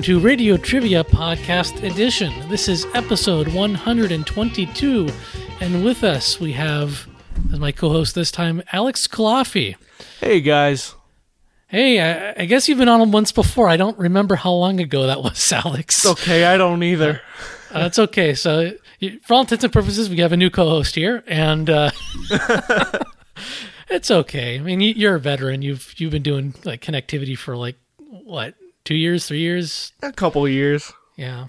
welcome to Radio Trivia Podcast Edition. This is episode 122, and with us we have, as my co host this time, Alex Kalafi. Hey guys. Hey, I, I, guess you've been on once before. I don't remember how long ago that was, Alex. It's okay, I don't either. Uh, it's okay. So, for all intents and purposes, we have a new co host here, and. Uh, It's okay. I mean, you're a veteran. You've you've been doing like connectivity for like what two years, three years, a couple years. Yeah.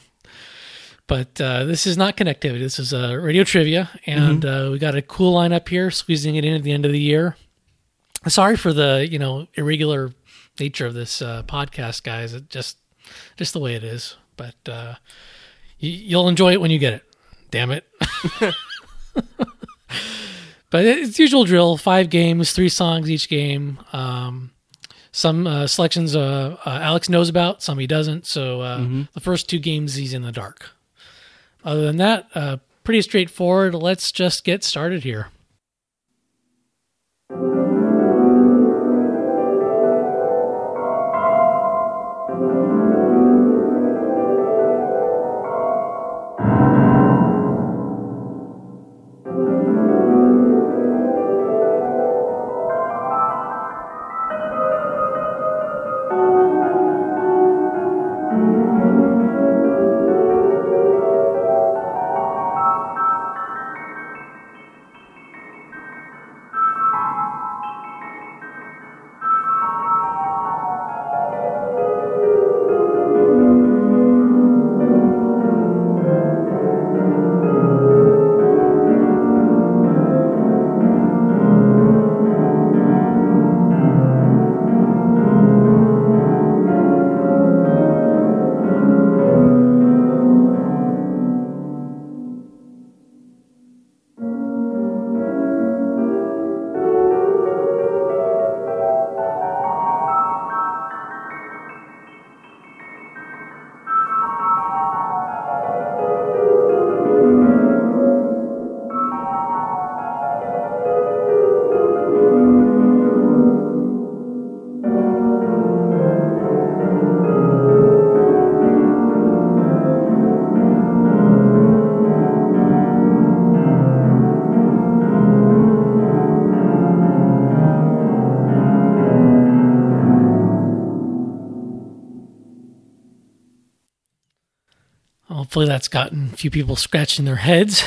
But uh, this is not connectivity. This is uh, radio trivia, and mm-hmm. uh, we got a cool lineup here, squeezing it in at the end of the year. Sorry for the you know irregular nature of this uh, podcast, guys. It just just the way it is. But uh, you, you'll enjoy it when you get it. Damn it. but it's usual drill: five games, three songs each game. Um, some uh, selections uh, uh, Alex knows about, some he doesn't. So uh, mm-hmm. the first two games he's in the dark. Other than that, uh, pretty straightforward. Let's just get started here. Hopefully, that's gotten a few people scratching their heads.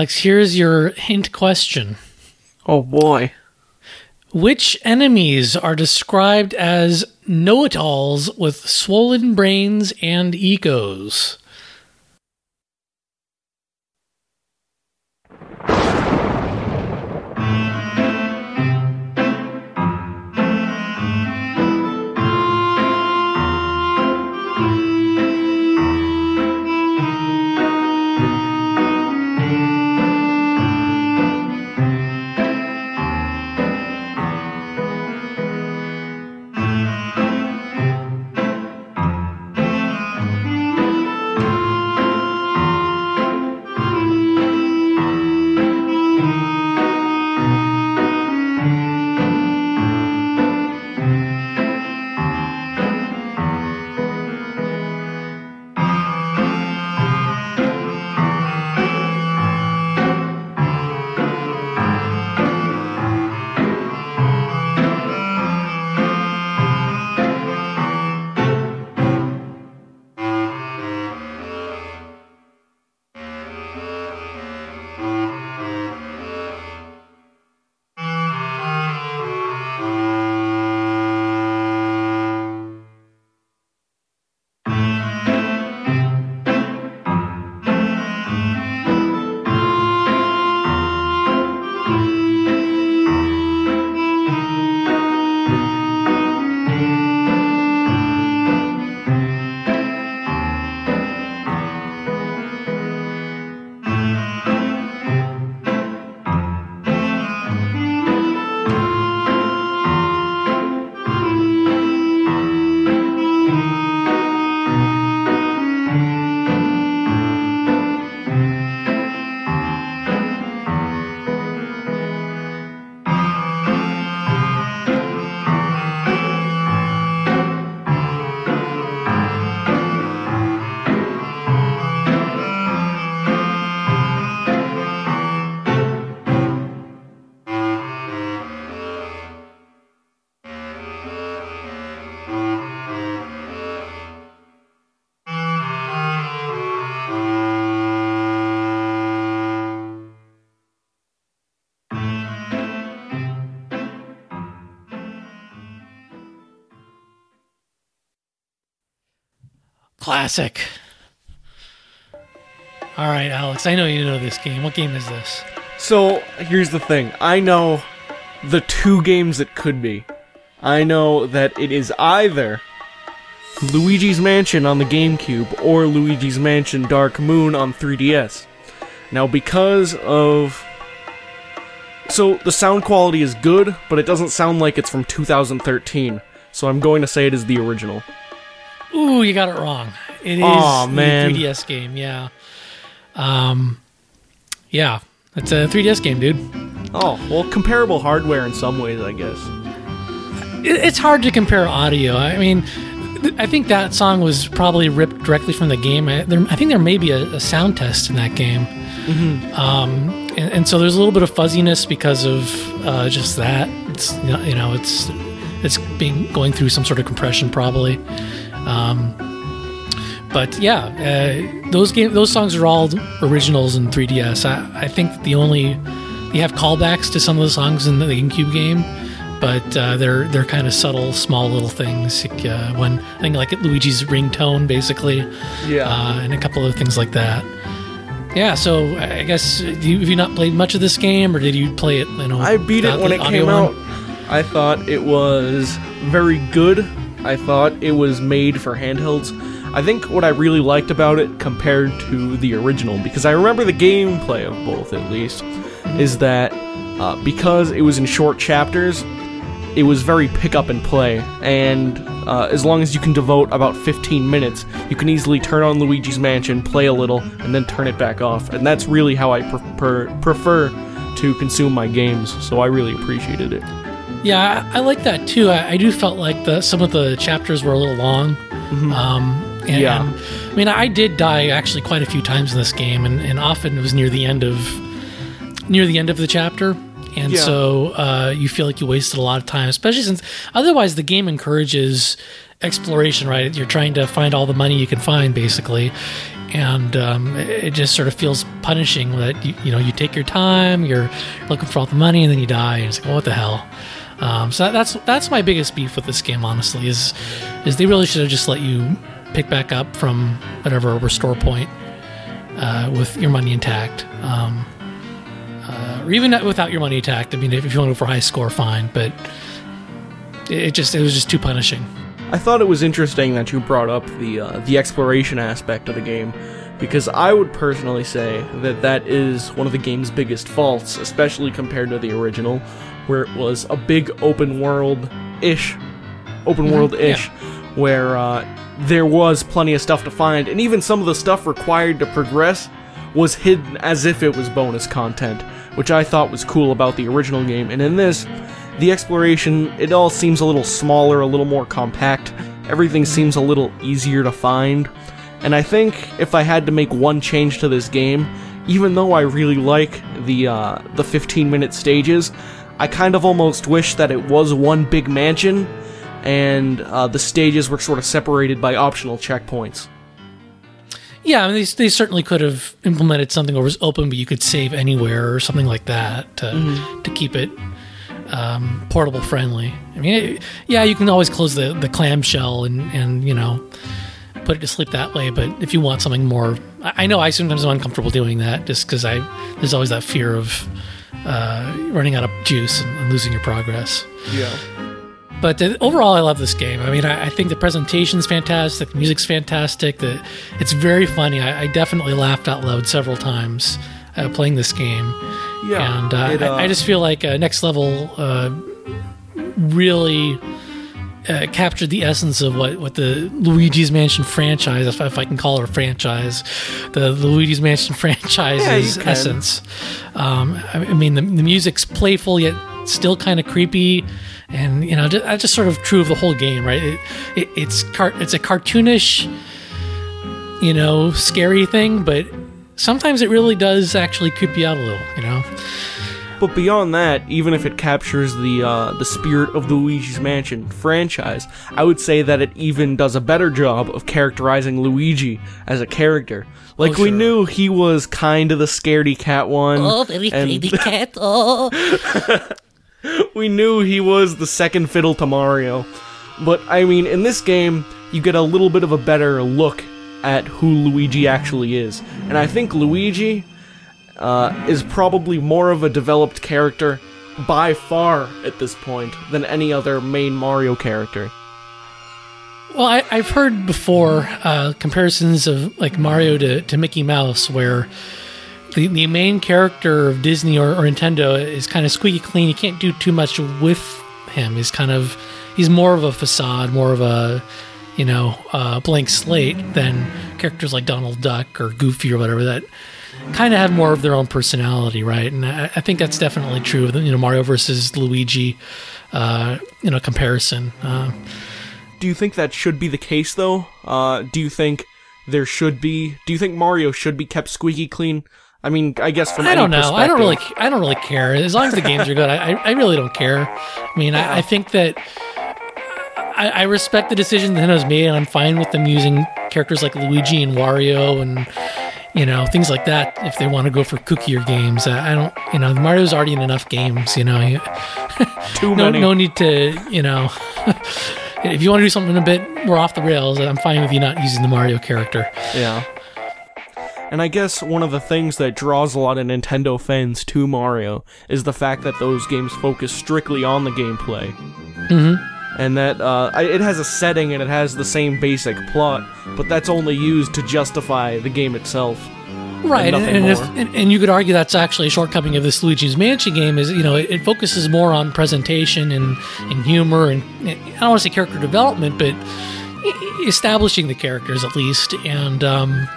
Alex, here's your hint question. Oh boy. Which enemies are described as know it alls with swollen brains and egos? Classic. All right, Alex, I know you know this game. What game is this? So here's the thing. I know the two games it could be. I know that it is either Luigi's Mansion on the GameCube or Luigi's Mansion Dark Moon on 3DS. Now, because of. So, the sound quality is good, but it doesn't sound like it's from 2013. So, I'm going to say it is the original. Ooh, you got it wrong. It is the man. 3DS game, yeah. Um, yeah, it's a 3DS game, dude. Oh, well, comparable hardware in some ways, I guess. It's hard to compare audio. I mean, I think that song was probably ripped directly from the game. I, there, I think there may be a, a sound test in that game. Hmm. Um, and, and so there's a little bit of fuzziness because of uh, just that. It's you know, it's it's being going through some sort of compression probably. Um, but yeah, uh, those game those songs are all originals in 3DS. I, I think the only you have callbacks to some of the songs in the GameCube game, but uh, they're they're kind of subtle, small little things. Like, uh, when I think like Luigi's ringtone, basically, Yeah. uh, and a couple of things like that. Yeah, so I guess you, have you not played much of this game, or did you play it? You know, I beat it when it came on? out. I thought it was very good. I thought it was made for handhelds. I think what I really liked about it compared to the original, because I remember the gameplay of both at least, is that uh, because it was in short chapters, it was very pick up and play. And uh, as long as you can devote about 15 minutes, you can easily turn on Luigi's Mansion, play a little, and then turn it back off. And that's really how I prefer prefer to consume my games. So I really appreciated it. Yeah, I, I like that too. I, I do felt like the some of the chapters were a little long. Um, and, Yeah. I mean, I did die actually quite a few times in this game, and, and often it was near the end of near the end of the chapter. And Yeah. so uh, you feel like you wasted a lot of time, especially since otherwise the game encourages exploration, right? You're trying to find all the money you can find, basically. and um, it it just sort of feels punishing that you, you know you take your time, you're looking for all the money, and then you die, and it's like, oh, what the hell? Um, so that's that's my biggest beef with this game, honestly, is is they really should have just let you pick back up from whatever restore point uh, with your money intact. Um, uh, or even without your money intact. I mean, if you want to go for high score, fine. But it it just it was just too punishing. I thought it was interesting that you brought up the uh, the exploration aspect of the game, because I would personally say that that is one of the game's biggest faults, especially compared to the original, where it was a big open world ish, open world ish, where uh, there was plenty of stuff to find, and even some of the stuff required to progress was hidden as if it was bonus content, which I thought was cool about the original game. And in this, the exploration, it all seems a little smaller, a little more compact. Everything seems a little easier to find. And I think if I had to make one change to this game, even though I really like the uh, the 15 minute stages, I kind of almost wish that it was one big mansion, and uh, the stages were sort of separated by optional checkpoints. Yeah, I mean, they, they certainly could have implemented something where it was open, but you could save anywhere or something like that to, to keep it um, portable friendly. I mean, it, yeah, you can always close the, the clamshell and, and, you know, put it to sleep that way. But if you want something more, I, I know I sometimes am uncomfortable doing that just because I there's always that fear of uh, running out of juice and, and losing your progress. Yeah. But uh, overall, I love this game. I mean, I, I think the presentation's fantastic, the music's fantastic. The it's very funny. I, I definitely laughed out loud several times uh, playing this game. Yeah. and uh, it, uh, I, I just feel like uh, Next Level uh, really uh, captured the essence of what, what the Luigi's Mansion franchise, if, if I can call it a franchise, the, the Luigi's Mansion franchise's can. essence. Um, I, I mean, the, the music's playful yet still kind of creepy, and you know, that's just sort of true of the whole game, right? It, it, it's car- it's a cartoonish, you know, scary thing, but sometimes it really does actually creep you out a little, you know. But beyond that, even if it captures the uh, the spirit of the Luigi's Mansion franchise, I would say that it even does a better job of characterizing Luigi as a character. Like Oh, we sure. knew he was kind of the scaredy cat one. Oh, very and pretty cat. Oh, we knew he was the second fiddle to Mario. But I mean, in this game, you get a little bit of a better look at who Luigi actually is. And I think Luigi uh, is probably more of a developed character by far at this point than any other main Mario character. Well, I, I've heard before uh, comparisons of like Mario to, to Mickey Mouse, where the, the main character of Disney or, or Nintendo is kind of squeaky clean. You can't do too much with him. He's kind of he's more of a facade, more of a you know uh, blank slate than characters like Donald Duck or Goofy or whatever that kind of have more of their own personality, right? And I, I think that's definitely true. of the, You know, Mario versus Luigi, uh, you know, comparison. Uh, Do you think that should be the case, though? Uh, do you think there should be? Do you think Mario should be kept squeaky clean? I mean, I guess from I don't know. I don't really. I don't really care as long as the games are good. I, I really don't care. I mean, I, I think that I, I respect the decision that Nintendo's made, and I'm fine with them using characters like Luigi and Wario and you know things like that if they want to go for kookier games. I, I don't. You know, Mario's already in enough games. You know, Too no many. no need to. You know. If you want to do something a bit more off the rails, I'm fine with you not using the Mario character. Yeah. And I guess one of the things that draws a lot of Nintendo fans to Mario is the fact that those games focus strictly on the gameplay. Mm-hmm. And that uh, I- it has a setting and it has the same basic plot, but that's only used to justify the game itself. right and, and, if, and, and you could argue that's actually a shortcoming of this luigi's mansion game is you know it, it focuses more on presentation and, and humor and i don't want to say character development but establishing the characters at least and um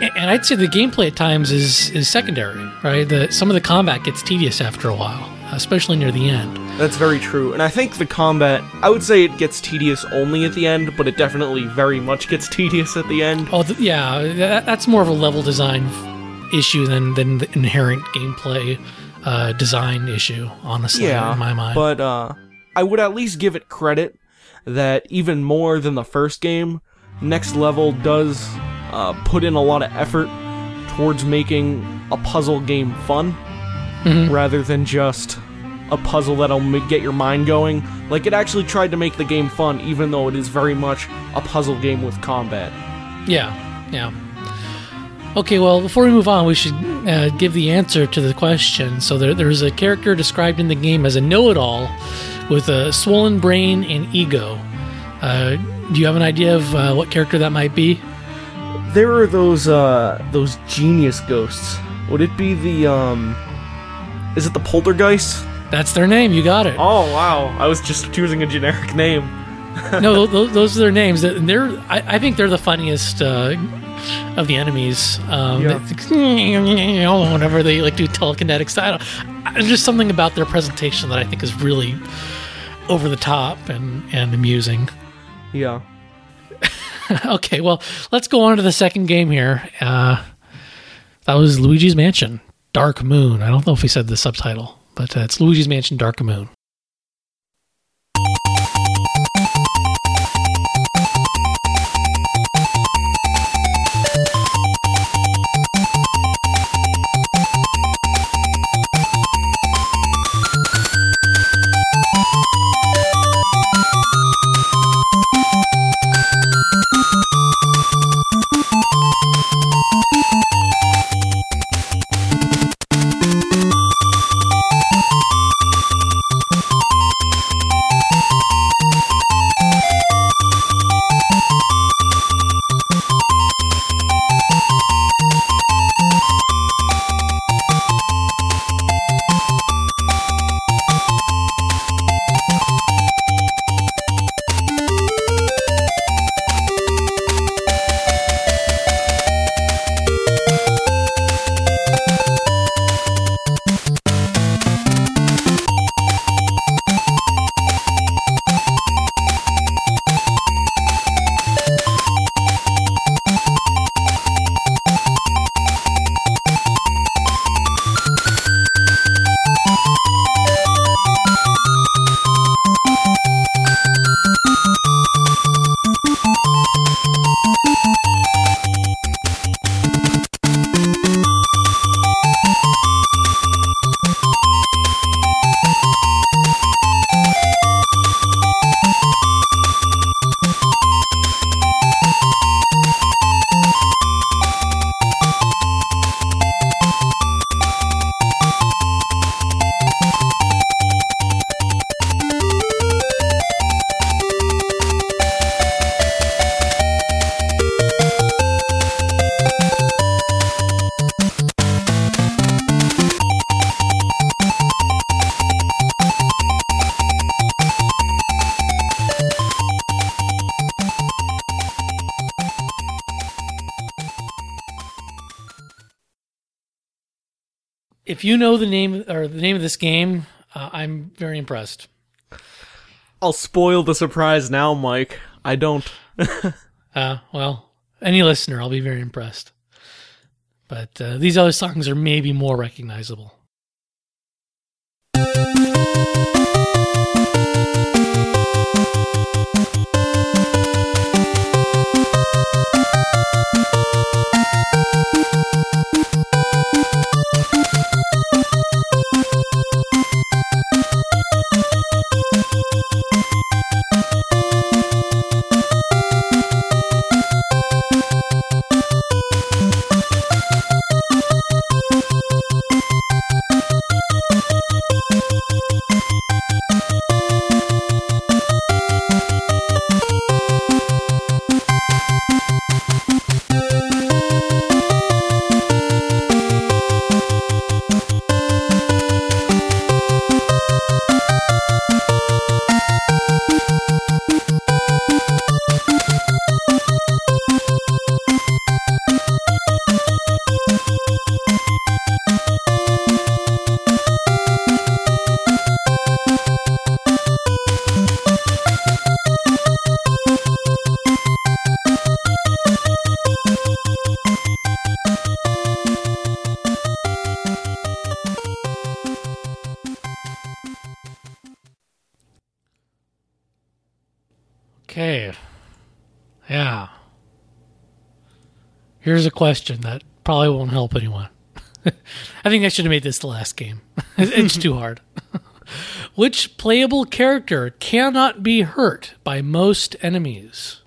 and I'd say the gameplay at times is is secondary, right? The some of the combat gets tedious after a while, especially near the end. That's very true. And I think the combat, I would say it gets tedious only at the end, but it definitely very much gets tedious at the end. Oh, th- yeah, that, that's more of a level design issue than than the inherent gameplay uh, design issue. Honestly, yeah, in my mind. But uh, I would at least give it credit that even more than the first game, Next Level does uh, put in a lot of effort towards making a puzzle game fun rather than just a puzzle that'll get your mind going. Like it actually tried to make the game fun, even though it is very much a puzzle game with combat. Yeah, yeah. Okay, well, before we move on, we should uh, give the answer to the question. So there, there's a character described in the game as a know-it-all with a swollen brain and ego. Uh, do you have an idea of uh, what character that might be? There are those uh those genius ghosts. Would it be the um is it the poltergeist? That's their name. You got it. Oh wow, I was just choosing a generic name. no, those, those are their names. And they're, I, I think they're the funniest uh, of the enemies. Um, Yeah. whenever they like do telekinetic I don't, there's just something about their presentation that I think is really over the top and and amusing. Yeah. okay, well, let's go on to the second game here. Uh, that was Luigi's Mansion Dark Moon. I don't know if he said the subtitle, but uh, it's Luigi's Mansion Dark Moon. If you know the name or the name of this game, uh, I'm very impressed. I'll spoil the surprise now, Mike. I don't. Uh, well, any listener, I'll be very impressed. But uh, these other songs are maybe more recognizable. Okay. Yeah. Here's a question that probably won't help anyone. I think I should have made this the last game. it's too hard. Which playable character cannot be hurt by most enemies?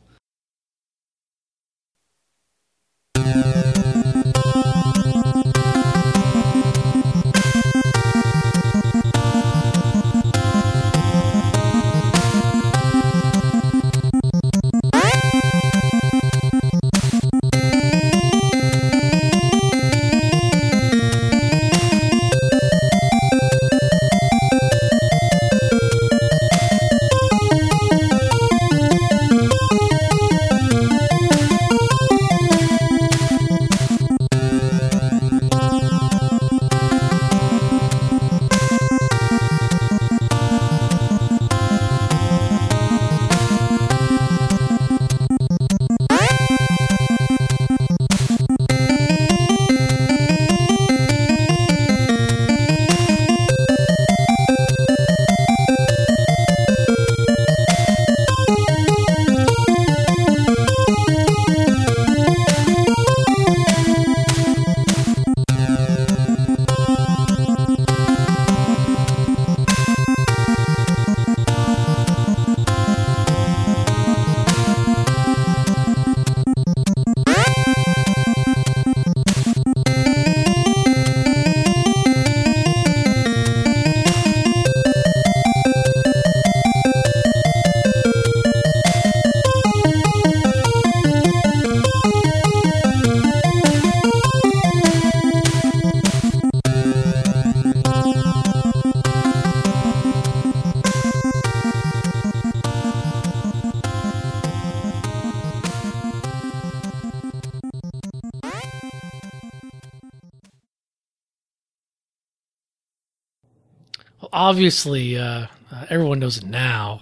Obviously, uh, uh, everyone knows it now,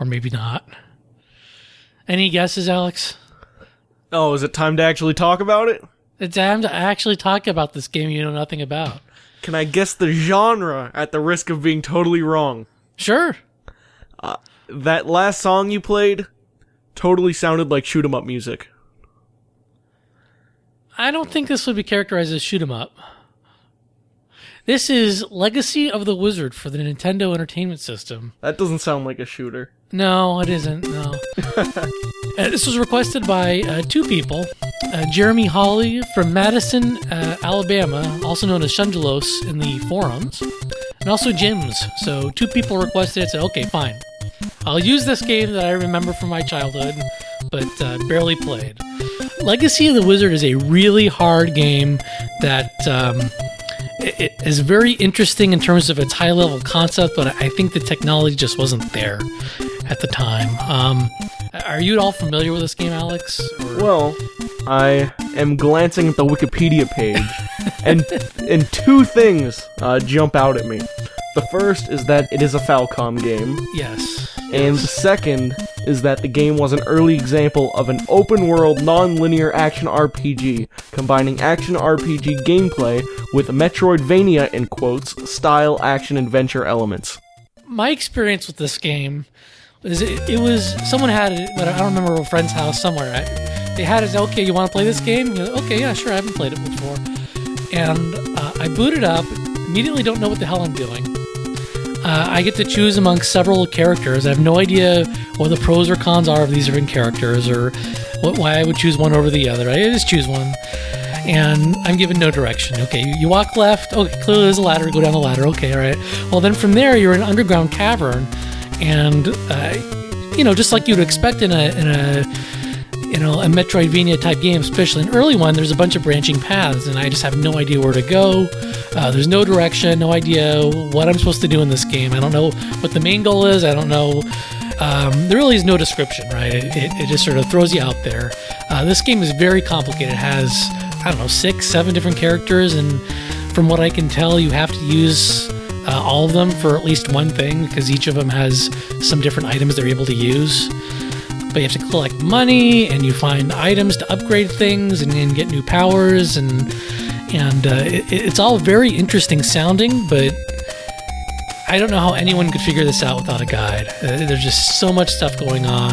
or maybe not. Any guesses, Alex? Oh, is it time to actually talk about it? It's time to actually talk about this game you know nothing about. Can I guess the genre at the risk of being totally wrong? Sure. That last song you played totally sounded like shoot 'em up music. I don't think this would be characterized as shoot 'em up. This is Legacy of the Wizard for the Nintendo Entertainment System. That doesn't sound like a shooter. No, it isn't. No. uh, this was requested by uh, two people uh, Jeremy Hawley from Madison, uh, Alabama, also known as Shungelos in the forums, and also Jims. So, two people requested it. Said, okay, fine. I'll use this game that I remember from my childhood, but uh, barely played. Legacy of the Wizard is a really hard game that. Um, it is very interesting in terms of its high level concept, but I think the technology just wasn't there at the time. Um, are you at all familiar with this game, Alex? Or- Well, I am glancing at the Wikipedia page, and and two things uh, jump out at me. The first is that it is a Falcom game, yes. And the second is that the game was an early example of an open-world, non-linear action RPG, combining action RPG gameplay with Metroidvania in quotes style action adventure elements. my experience with this game is it, it was someone had it, but I don't remember a friend's house somewhere. I, they had it. Okay, you want to play this game? Like, okay, yeah, sure. I haven't played it before. And uh, I boot it up. Immediately, don't know what the hell I'm doing. Uh, I get to choose among several characters. I have no idea what the pros or cons are of these different characters, or what, why I would choose one over the other. I just choose one, and I'm given no direction. Okay, you, walk left. Okay, clearly there's a ladder. Go down the ladder. Okay, all right. Well, then from there you're in an underground cavern, and uh, you know, just like you'd expect in a in a you know a Metroidvania type game, especially an early one, there's a bunch of branching paths, and I just have no idea where to go. Uh, there's no direction, no idea what I'm supposed to do in this game. I don't know what the main goal is. I don't know. Um, there really is no description, right? It, it, it just sort of throws you out there. Uh, this game is very complicated. It has, I don't know, six, seven different characters, and from what I can tell, you have to use uh, all of them for at least one thing because each of them has some different items they're able to use. But you have to collect money, and you find items to upgrade things, and, and get new powers, and and uh, it, it's all very interesting sounding, but I don't know how anyone could figure this out without a guide. Uh, there's just so much stuff going on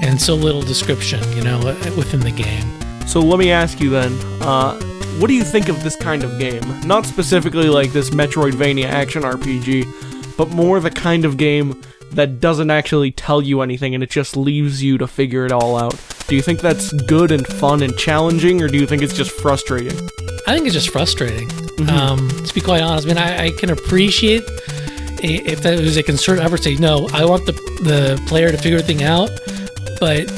and so little description, you know, uh, within the game. So let me ask you then, uh, what do you think of this kind of game? Not specifically like this Metroidvania action RPG, but more the kind of game that doesn't actually tell you anything and it just leaves you to figure it all out. Do you think that's good and fun and challenging, or do you think it's just frustrating? I think it's just frustrating. Um, to be quite honest, I mean, I, I can appreciate if that was a concerted effort. to Say no, I want the the player to figure thing out, but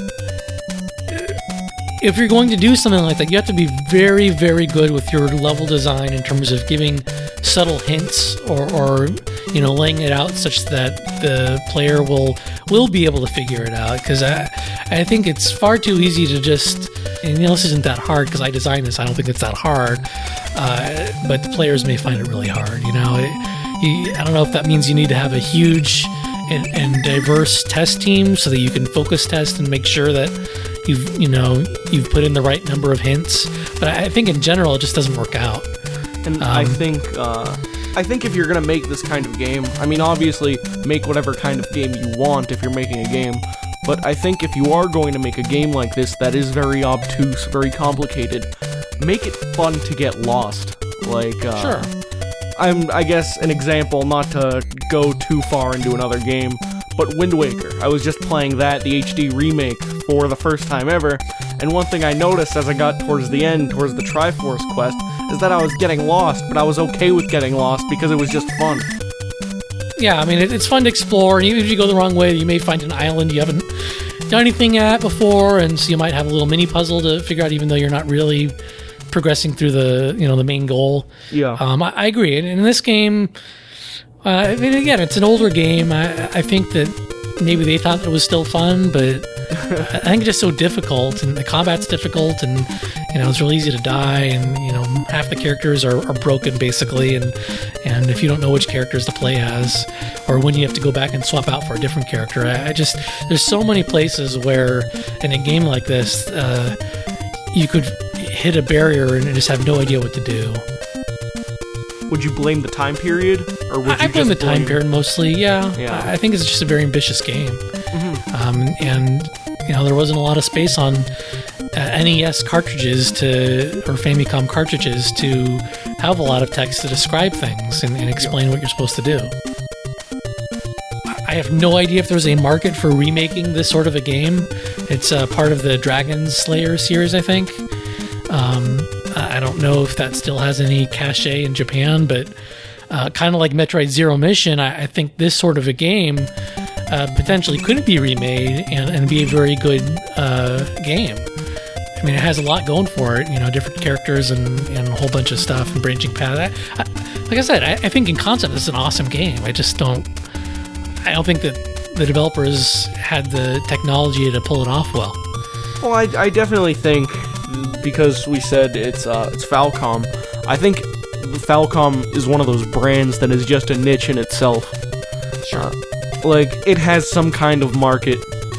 if you're going to do something like that, you have to be very, very good with your level design in terms of giving subtle hints or, or you know, laying it out such that the player will will be able to figure it out. Because I, I think it's far too easy to just, and you know, this isn't that hard because I designed this. I don't think it's that hard, uh, but the players may find it really hard. You know, it, you, I don't know if that means you need to have a huge and, and diverse test team so that you can focus test and make sure that you've you know you've put in the right number of hints but i I think in general it just doesn't work out And I Um, think, uh, I think if you're gonna make this kind of game, I mean, obviously, make whatever kind of game you want if you're making a game. But I think if you are going to make a game like this that is very obtuse, very complicated, make it fun to get lost. Like, uh, Sure. I'm, I guess, an example, not to go too far into another game, but Wind Waker. I was just playing that, the HD remake, for the first time ever, and one thing I noticed as I got towards the end, towards the Triforce quest, is that I was getting lost, but I was okay with getting lost because it was just fun. yeah i mean it, it's fun to explore and even if you go the wrong way you may find an island you haven't done anything at before and so you might have a little mini puzzle to figure out even though you're not really progressing through the you know the main goal Yeah. Um, I, I agree. And in this game, uh, I mean, again, it's an older game. I, I think that maybe they thought it was still fun, but I think it's just so difficult, and the combat's difficult, and you know, it's really easy to die, and you know, half the characters are, are broken basically, and and if you don't know which characters to play as, or when you have to go back and swap out for a different character, I, I just there's so many places where in a game like this, uh, you could hit a barrier and just have no idea what to do. Would you blame the time period, or would I, I blame the time period mostly. Yeah, Yeah. I think it's just a very ambitious game, um, and you know there wasn't a lot of space on uh, NES cartridges to or Famicom cartridges to have a lot of text to describe things and, and explain what you're supposed to do. I have no idea if there's a market for remaking this sort of a game. It's uh, part of the Dragon Slayer series, I think. Um, I I don't know if that still has any cachet in Japan, but uh, kind of like Metroid Zero Mission, I, I think this sort of a game uh, potentially could be remade and, and be a very good uh, game. I mean, it has a lot going for it, you know, different characters and, and a whole bunch of stuff and branching paths. I, I, like I said, I, I think in concept it's an awesome game. I just don't, I don't think that the developers had the technology to pull it off well. Well, I, I definitely think because we said it's uh, it's Falcom. I think Falcom is one of those brands that is just a niche in itself. Sure. Like it has some kind of market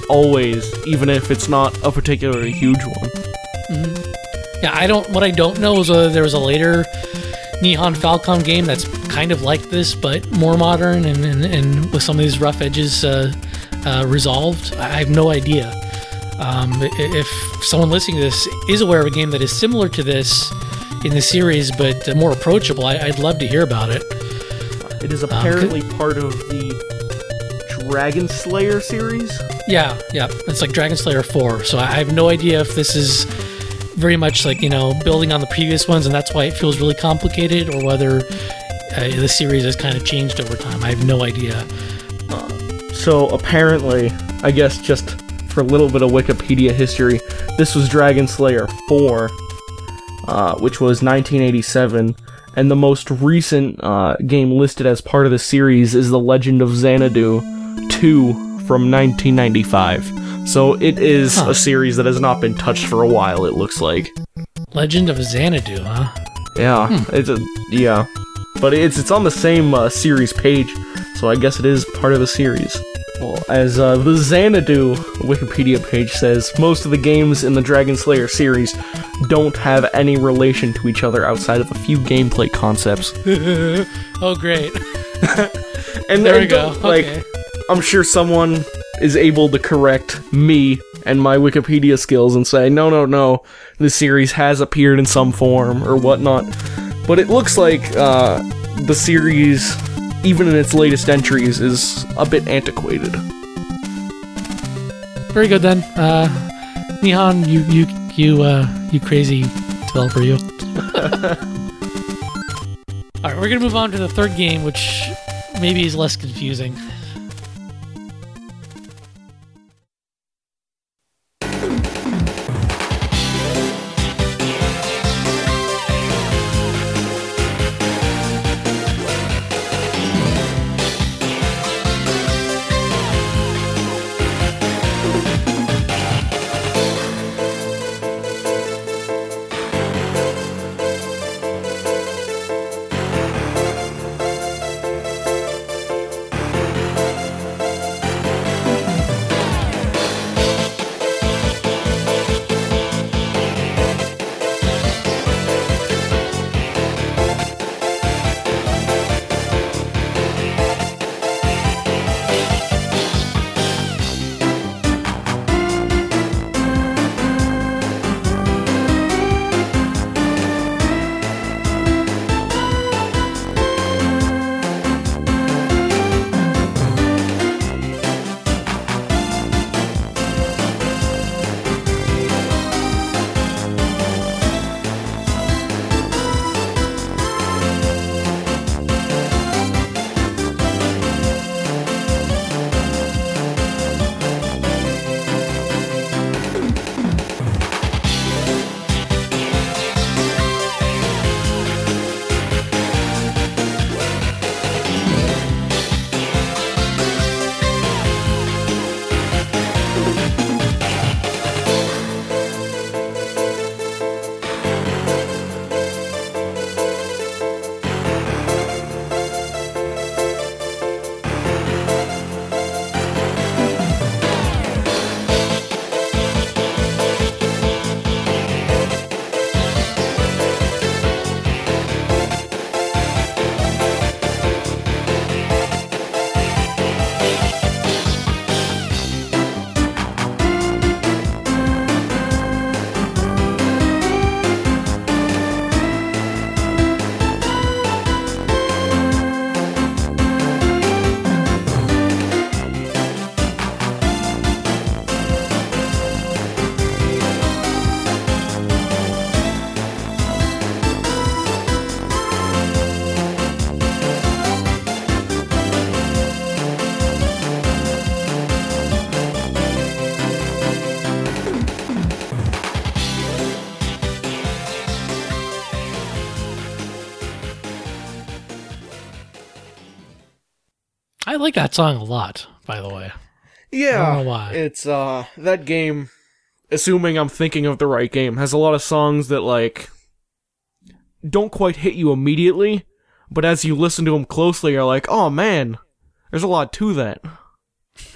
always, even if it's not a particularly huge one. Yeah, I don't. What I don't know is whether there was a later Nihon Falcom game that's kind of like this, but more modern and, and, and with some of these rough edges uh, uh, resolved. I have no idea. Um, if someone listening to this is aware of a game that is similar to this in the series, but more approachable, I, I'd love to hear about it. It is apparently part of the Dragon Slayer series. Yeah, yeah, it's like Dragon Slayer 4. So I have no idea if this is very much like, you know, building on the previous ones and that's why it feels really complicated or whether uh, the series has kind of changed over time. I have no idea. So apparently, I guess just for a little bit of Wikipedia history, this was Dragon Slayer 4, uh, which was 1987, and the most recent uh, game listed as part of the series is The Legend of Xanadu 2 from 1995. So it is Huh. a series that has not been touched for a while, it looks like. Legend of Xanadu, huh? Yeah, it's a yeah, but it's it's on the same uh, series page, so I guess it is part of the series. Well, as uh, the Xanadu Wikipedia page says, most of the games in the Dragon Slayer series don't have any relation to each other outside of a few gameplay concepts. oh, great. And There we go. Like, Okay. I'm sure someone is able to correct me and my Wikipedia skills and say, no, no, no, this series has appeared in some form or whatnot. But it looks like uh, the series, even in its latest entries, is a bit antiquated. Very good then. Uh, Nihon, you you you uh, you crazy developer, you. All right, we're gonna move on to the third game, which maybe is less confusing. I like that song a lot, by the way. Yeah, I don't know why. it's uh that game. Assuming I'm thinking of the right game, has a lot of songs that like don't quite hit you immediately, but as you listen to them closely, you're like, oh man, there's a lot to that.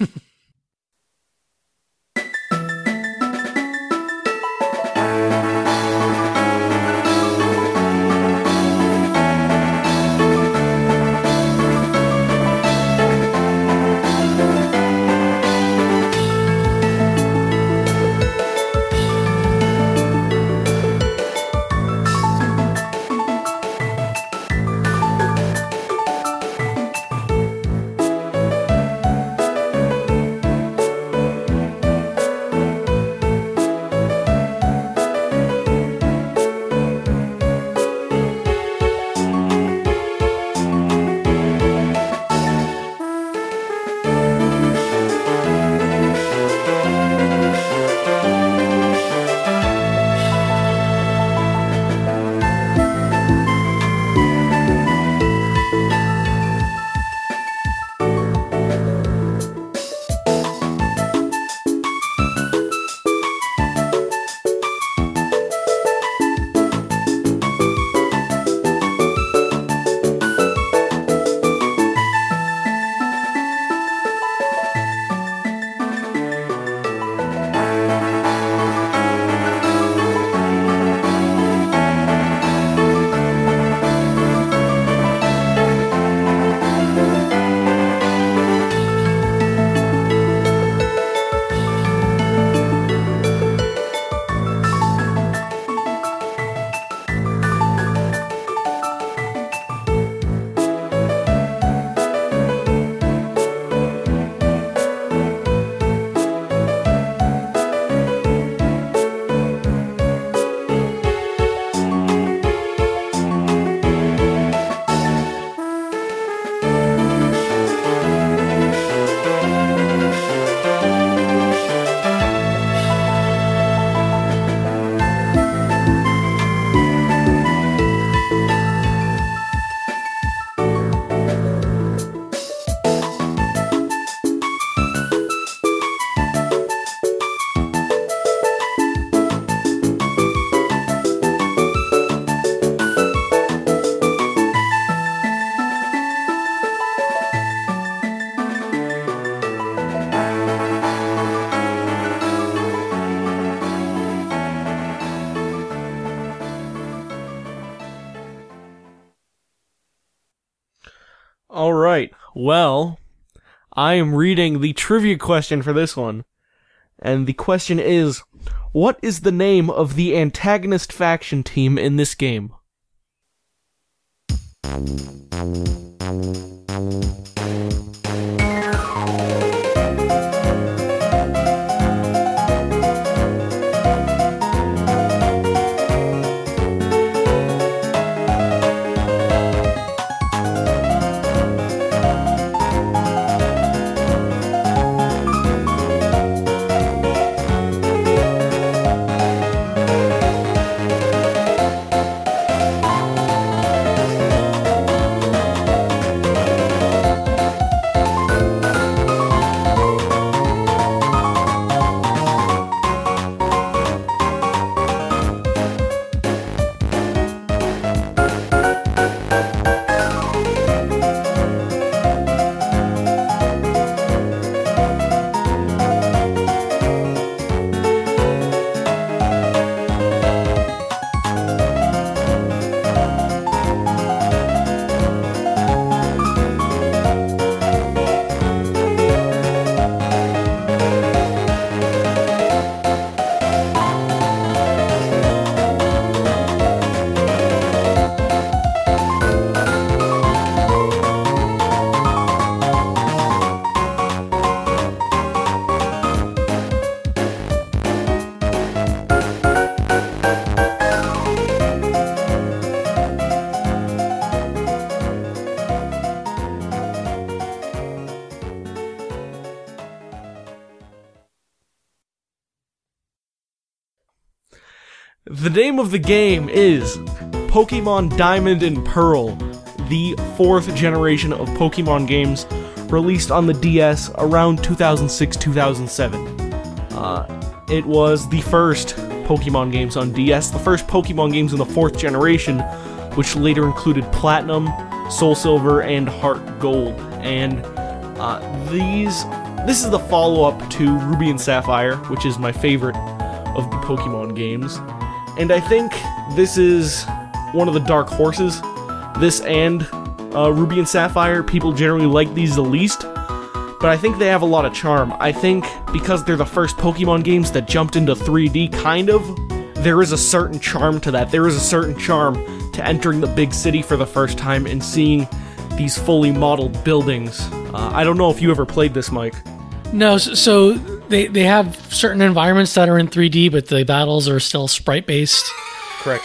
I am reading the trivia question for this one. And the question is What is the name of the antagonist faction team in this game? Name of the game is Pokemon Diamond and Pearl, the fourth generation of Pokemon games released on the DS around 2006 2007. Uh, it was the first Pokemon games on DS, the first Pokemon games in the fourth generation, which later included Platinum, Soul Silver, and Heart Gold. And uh, these, this is the follow up to Ruby and Sapphire, which is my favorite of the Pokemon games. And I think this is one of the dark horses. This and uh, Ruby and Sapphire, people generally like these the least. But I think they have a lot of charm. I think because they're the first Pokemon games that jumped into 3D, kind of, there is a certain charm to that. There is a certain charm to entering the big city for the first time and seeing these fully modeled buildings. Uh, I don't know if you ever played this, Mike. No, so, so they they have certain environments that are in 3D, but the battles are still sprite based. Correct.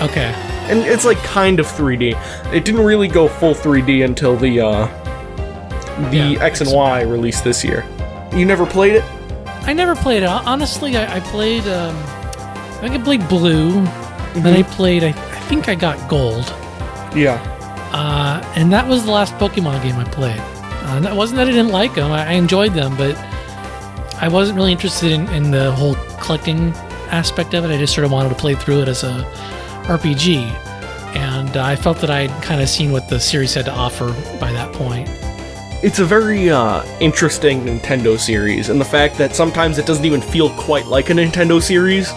Okay. and it's like kind of 3D. It didn't really go full 3D until the uh, the Yeah, X and Y released this year. You never played it? I never played it. Honestly, I, I played. Um, I think I played blue. Then I played. I, I think I got gold. Yeah. Uh, and that was the last Pokemon game I played. Uh, and that wasn't that I didn't like them. I, I enjoyed them, but I wasn't really interested in, in the whole collecting aspect of it. I just sort of wanted to play through it as a RPG. And uh, I felt that I'd kind of seen what the series had to offer by that point. It's a very uh, interesting Nintendo series, and the fact that sometimes it doesn't even feel quite like a Nintendo series.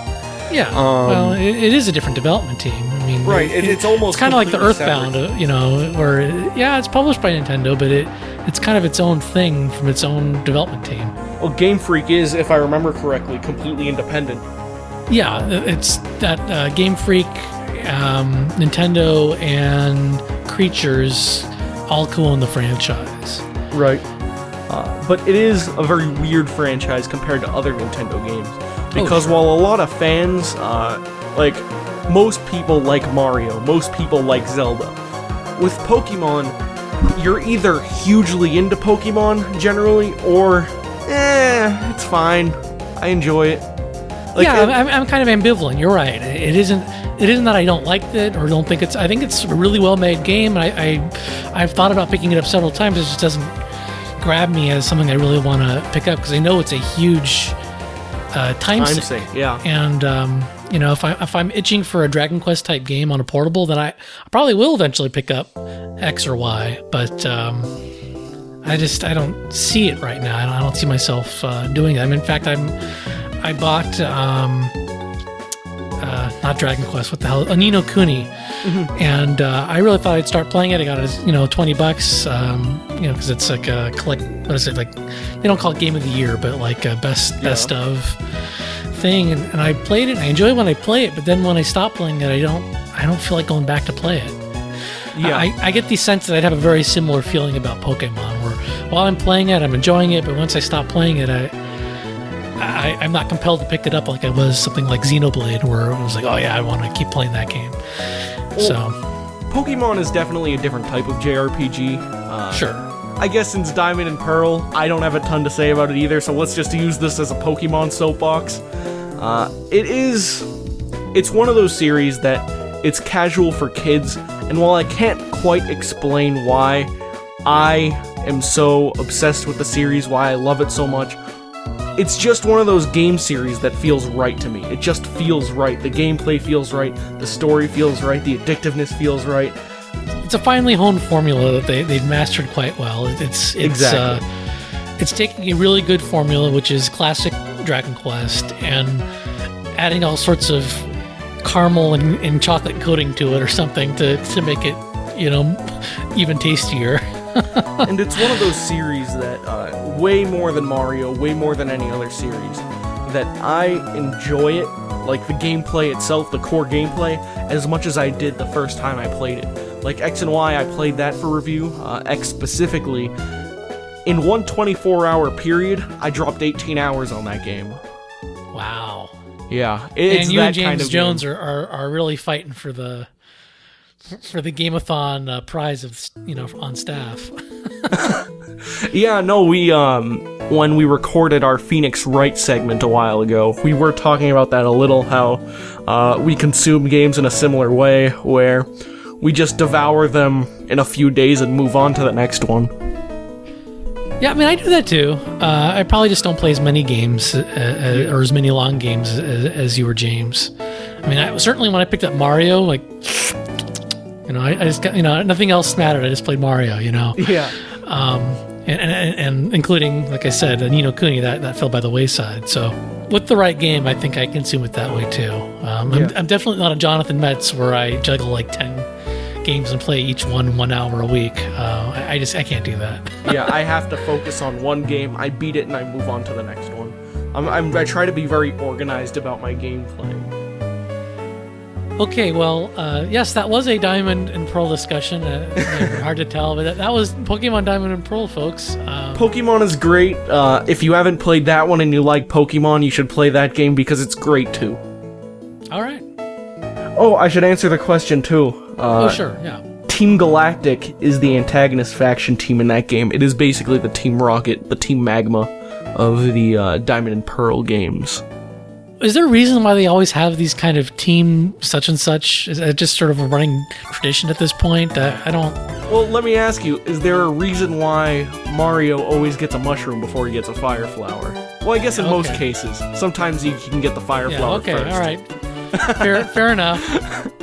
Yeah. Um, well, it, it is a different development team. Mean, Right, it- it's almost it's kind of like the Earthbound, uh, you know, where yeah, it's published by Nintendo, but it it's kind of its own thing from its own development team. Well, Game Freak is, if I remember correctly, completely independent. Yeah, it's that uh, Game Freak, um, Nintendo, and Creatures all co-own the franchise. Right. Uh, but it is a very weird franchise compared to other Nintendo games. Because sure. while a lot of fans, uh, like, most people like Mario, most people like Zelda, with Pokemon, you're either hugely into Pokemon generally, or, eh, it's fine. I enjoy it. Like, yeah, it- I'm, I'm kind of ambivalent. You're right. It isn't. It isn't that I don't like it or don't think it's. I think it's a really well made game. I, I I've thought about picking it up several times. It just doesn't grab me as something I really want to pick up because I know it's a huge uh, time, time sink. sink, yeah. And um, you know, if I if I'm itching for a Dragon Quest type game on a portable, then I, I probably will eventually pick up X or Y. But um, I just I don't see it right now. I don't, I don't see myself uh, doing it. I mean, in fact, I'm I bought um, uh, not Dragon Quest, what the hell, Ni no Kuni, and uh, I really thought I'd start playing it. I got it, as, you know, twenty bucks, um, you know, because it's like a collect. What is it like? They don't call it Game of the Year, but like a best best of thing. And, and I played it. and I enjoy it when I play it, but then when I stop playing it, I don't. I don't feel like going back to play it. Yeah. I, I get the sense that I'd have a very similar feeling about Pokemon, where while I'm playing it, I'm enjoying it, but once I stop playing it, I, I I'm not compelled to pick it up like I was something like Xenoblade, where it was like, oh yeah, I want to keep playing that game. so Pokemon is definitely a different type of JRPG. Uh, sure, I guess since Diamond and Pearl, I don't have a ton to say about it either, so let's just use this as a Pokemon soapbox. Uh, it is. It's one of those series that it's casual for kids, and while I can't quite explain why I am so obsessed with the series, why I love it so much, it's just one of those game series that feels right to me. It just feels right. The gameplay feels right, the story feels right, the addictiveness feels right. It's a finely honed formula that they they've mastered quite well. It's it's Exactly. uh, it's taking a really good formula, which is classic Dragon Quest, and adding all sorts of caramel and, and chocolate coating to it or something to to make it you know even tastier. and it's one of those series that uh, way more than Mario, way more than any other series, that I enjoy it, like the gameplay itself, the core gameplay, as much as I did the first time I played it. Like X and Y, I played that for review. Uh, X specifically, in one 24-hour period, I dropped 18 hours on that game. Wow. Yeah, it's and you that and James kind of Jones are, are, are really fighting for the for the Gameathon uh, prize of you know on staff. Yeah, no, we um when we recorded our Phoenix Wright segment a while ago, we were talking about that a little how uh, we consume games in a similar way where we just devour them in a few days and move on to the next one. Yeah, I mean, I do that too. Uh, I probably just don't play as many games uh, uh, or as many long games as, as you or James. I mean, I, certainly when I picked up Mario, like, you know, I, I just got, you know, nothing else mattered. I just played Mario, you know, Yeah. um, and, and, and including, like I said, uh, Ni no Kuni, that, that fell by the wayside. So with the right game, I think I consume it that way too. Um, Yeah. I'm, I'm definitely not a Jonathan Metts where I juggle like 10 games and play each one one hour a week. Uh, I, I just, I can't do that. yeah, I have to focus on one game. I beat it and I move on to the next one. I'm, I'm, I try to be very organized about my gameplay. Okay, well, uh, yes, that was a Diamond and Pearl discussion. Uh, hard to tell, but that, that was Pokemon Diamond and Pearl, folks. Um, Pokemon is great. Uh, if you haven't played that one and you like Pokemon, you should play that game because it's great too. all right. Oh, I should answer the question too. Uh, oh, sure. Yeah. Team Galactic is the antagonist faction team in that game. It is basically the Team Rocket, the Team Magma of the uh, Diamond and Pearl games. Is there a reason why they always have these kind of team such and such? Is it just sort of a running tradition at this point? Uh, I don't. Well, let me ask you: Is there a reason why Mario always gets a mushroom before he gets a fire flower? Well, I guess in most cases. Sometimes he can get the fire Yeah. flower Okay. first. All right. Fair. fair enough.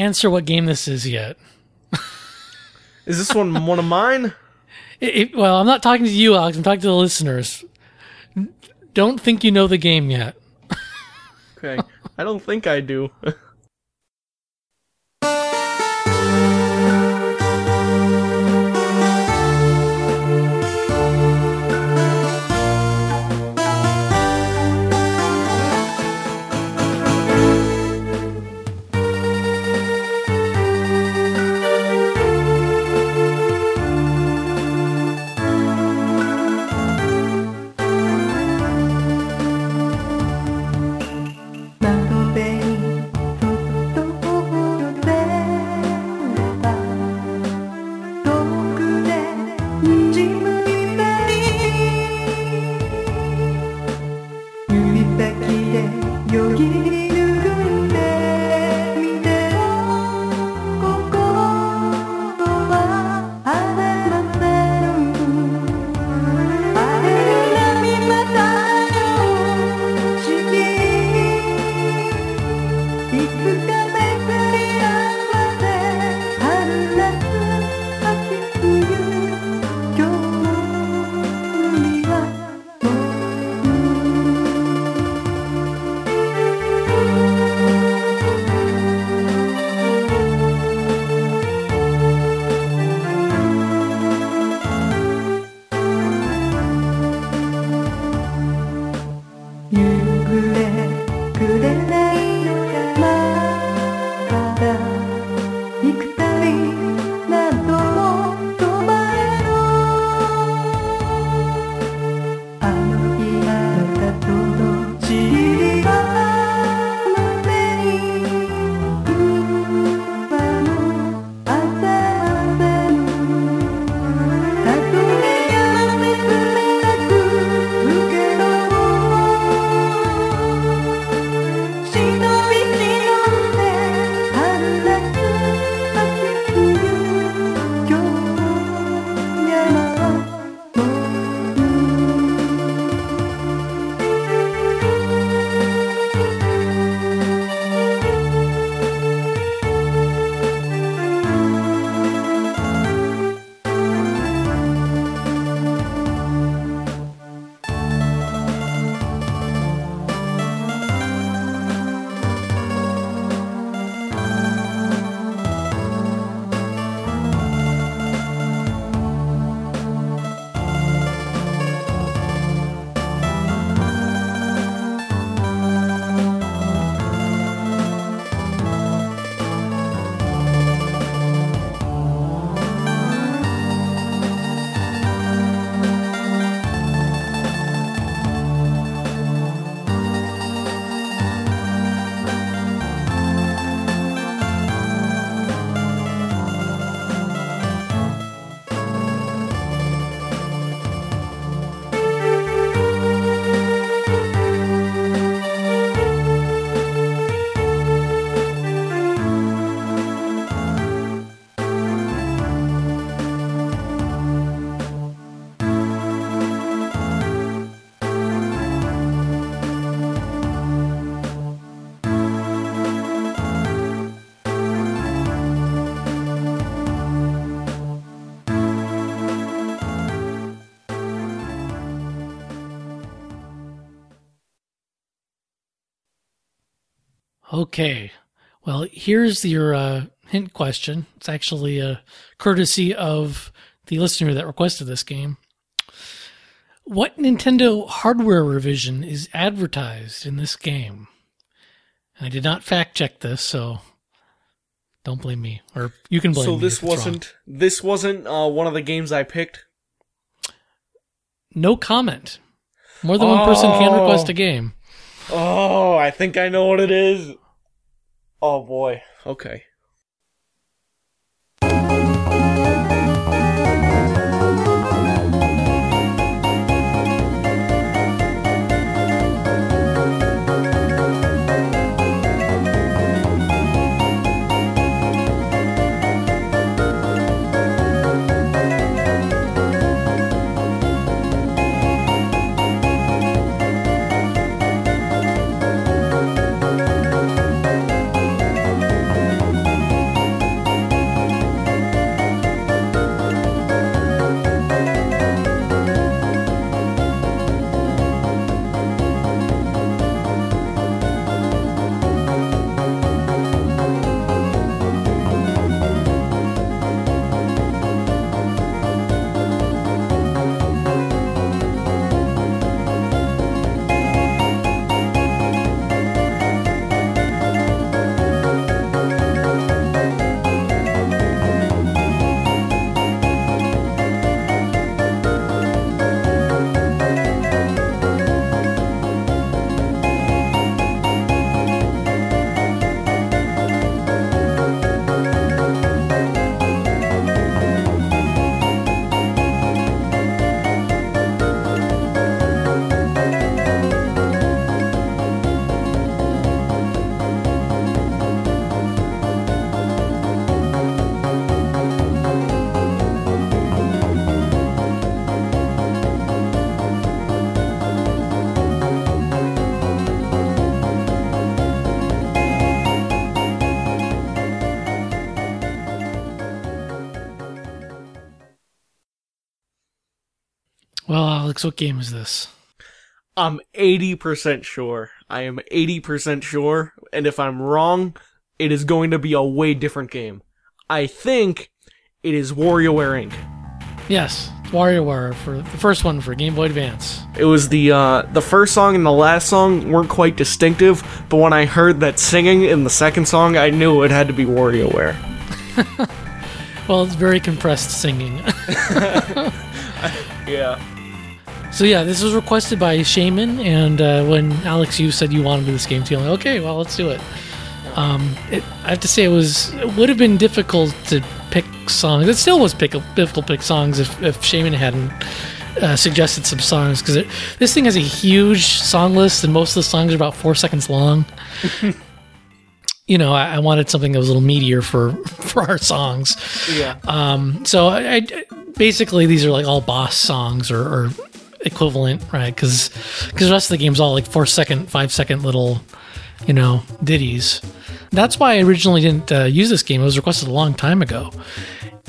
answer what game this is yet. Is this one one of mine? It- it- well, I'm not talking to you, Alex. I'm talking to the listeners. Don't think you know the game yet. Okay. I don't think I do.「Okay. Well, here's your uh, hint question. It's actually a courtesy of the listener that requested this game. What Nintendo hardware revision is advertised in this game? And I did not fact check this, so don't blame me, or you can blame so me. this it's wrong. wasn't this wasn't uh, one of the games I picked. no comment. More than one person can Oh. request a game. Oh, I think I know what it is. Oh boy. Okay. Alex, what game is this? I'm 80% sure. I am 80% sure, and if I'm wrong, it is going to be a way different game. I think it is WarioWare Inc. Yes, it's WarioWare for the first one for Game Boy Advance. It was the uh, the first song and the last song weren't quite distinctive, but when I heard that singing in the second song, I knew it had to be WarioWare. Well, it's very compressed singing. Yeah. So yeah, this was requested by Shaman, and uh, when Alex, you said you wanted to this game too, I'm like, okay, well, let's do it. Um, it. I have to say, it was it would have been difficult to pick songs. It still was pick, difficult to pick songs if if Shaman hadn't. Uh, suggested some songs because this thing has a huge song list and most of the songs are about four seconds long. you know, I, I wanted something that was a little meatier for for our songs. Yeah. Um, so I, I- basically these are like all boss songs or, or equivalent, right? Because because the rest of the game's all like four second, five second little, you know, ditties. That's why I originally didn't uh, use this game. It was requested a long time ago,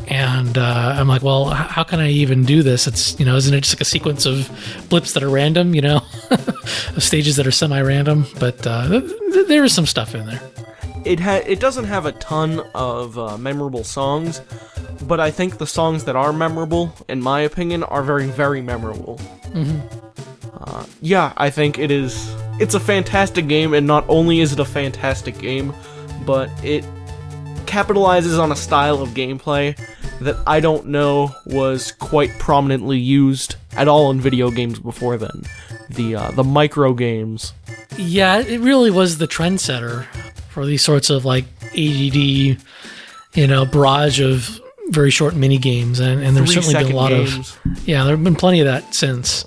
and uh, I'm like, well, how can I even do this? It's you know, isn't it just like a sequence of blips that are random, you know, of stages that are semi-random? But uh, th- th- there is some stuff in there. It ha- it doesn't have a ton of uh, memorable songs, but I think the songs that are memorable, in my opinion, are very very memorable. Uh, yeah, I think it is. It's a fantastic game, and not only is it a fantastic game, but it capitalizes on a style of gameplay that I don't know was quite prominently used at all in video games before then. The uh, the micro games. Yeah, it really was the trendsetter for these sorts of like ADD, you know, barrage of very short mini games, and, and there's certainly been a lot games, of yeah, there have been plenty of that since,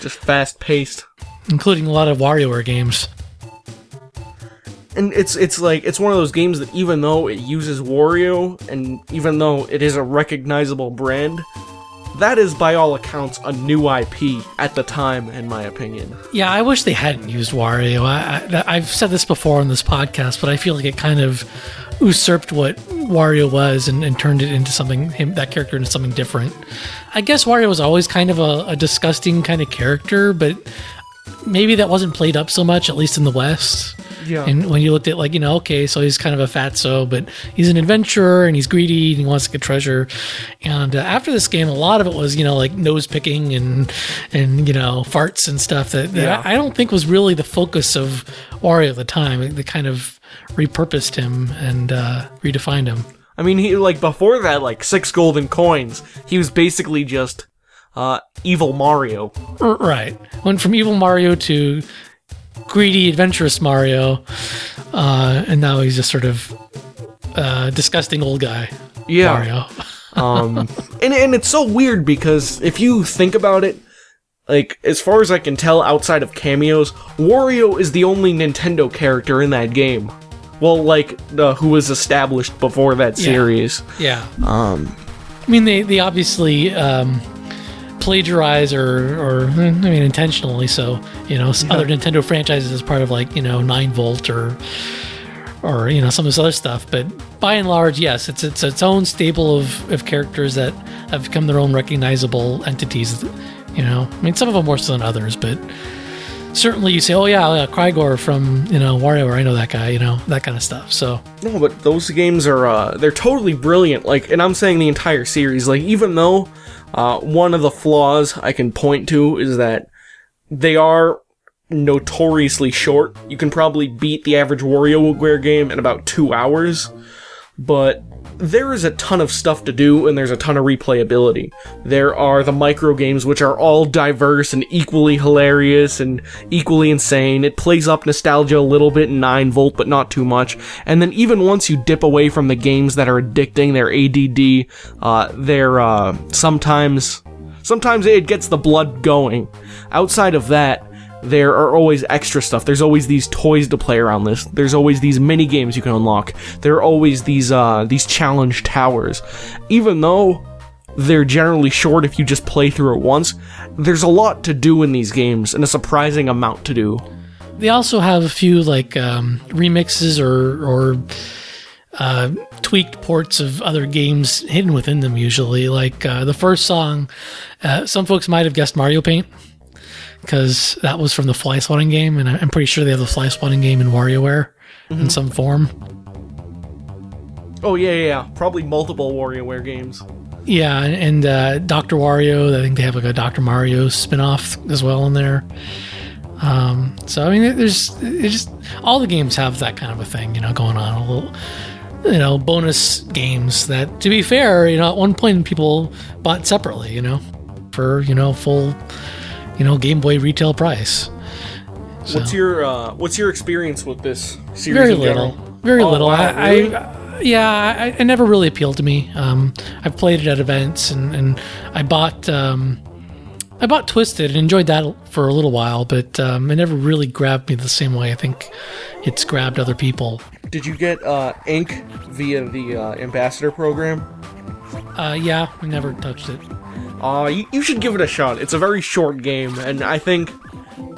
just fast paced. including a lot of WarioWare games. and it's it's like it's one of those games that even though it uses Wario and even though it is a recognizable brand, that is by all accounts a new IP at the time, in my opinion. Yeah, I wish they hadn't used Wario. I, I've said this before on this podcast, but I feel like it kind of usurped what Wario was and, and turned it into something him that character into something different. I guess Wario was always kind of a, a disgusting kind of character, but maybe that wasn't played up so much, at least in the West. Yeah. And when you looked at like, you know, okay, so he's kind of a fatso, but he's an adventurer and he's greedy and he wants to get treasure. And uh, after this game, a lot of it was, you know, like nose picking and and you know farts and stuff that, that Yeah. I, I don't think was really the focus of Wario at the time. They kind of repurposed him and uh, redefined him. I mean, he like before that, like six golden coins, he was basically just uh, evil Mario. Right. Went from evil Mario to greedy, adventurous Mario, uh, and now he's just sort of uh, disgusting old guy Yeah. Mario. Um, and and it's so weird because if you think about it, like as far as I can tell, outside of cameos, Wario is the only Nintendo character in that game. Well, like uh, who was established before that Yeah. series. Yeah. Um, I mean, they, they obviously um, plagiarize or, or, eh, I mean, intentionally so, you know, s other Nintendo franchises as part of like, you know, 9 Volt or, or, you know, some of this other stuff. But by and large, yes, it's, it's its own stable of, of characters that have become their own recognizable entities, you know. I mean, some of them more so than others, but certainly you say, oh, yeah, yeah Crygor from, you know, WarioWare, I know that guy, you know, that kind of stuff. So, no, but those games are uh, they're totally brilliant. Like, and I'm saying the entire series. Like, even though uh, one of the flaws I can point to is that they are notoriously short. You can probably beat the average WarioWare game in about two hours, but there is a ton of stuff to do and there's a ton of replayability. There are the micro games which are all diverse and equally hilarious and equally insane. It plays up nostalgia a little bit in 9 volt but not too much. And then even once you dip away from the games that are addicting, they're ADD, uh, they're uh, sometimes sometimes it gets the blood going. Outside of that, there are always extra stuff. There's always these toys to play around this. There's always these mini games you can unlock. There are always these uh these challenge towers. Even though they're generally short if you just play through it once, there's a lot to do in these games and a surprising amount to do. They also have a few like um, remixes or or uh, tweaked ports of other games hidden within them. Usually, like uh, the first song, uh, some folks might have guessed Mario Paint because that was from the Fly Swatting game, and I'm pretty sure they have the Fly Swatting game in WarioWare in some form. Oh yeah, yeah, yeah. Probably multiple WarioWare games. Yeah, and, uh, Doctor Wario. I think they have like a Doctor Mario spin-off as well in there. Um, so I mean, there's just all the games have that kind of a thing, you know, going on. A little, you know, bonus games that, to be fair, you know, at one point people bought separately, you know, for you know full, you know, Game Boy retail price. What's your uh, What's your experience with this series? Very little, general? very Oh, little. wow, I, really? I yeah, I, it never really appealed to me. Um, I've played it at events, and, and I bought um, I bought Twisted and enjoyed that for a little while, but um, it never really grabbed me the same way I think it's grabbed other people. Did you get uh, Ink via the uh, ambassador program? Uh, yeah, I never touched it. Uh, you, you should give it a shot. It's a very short game, and I think,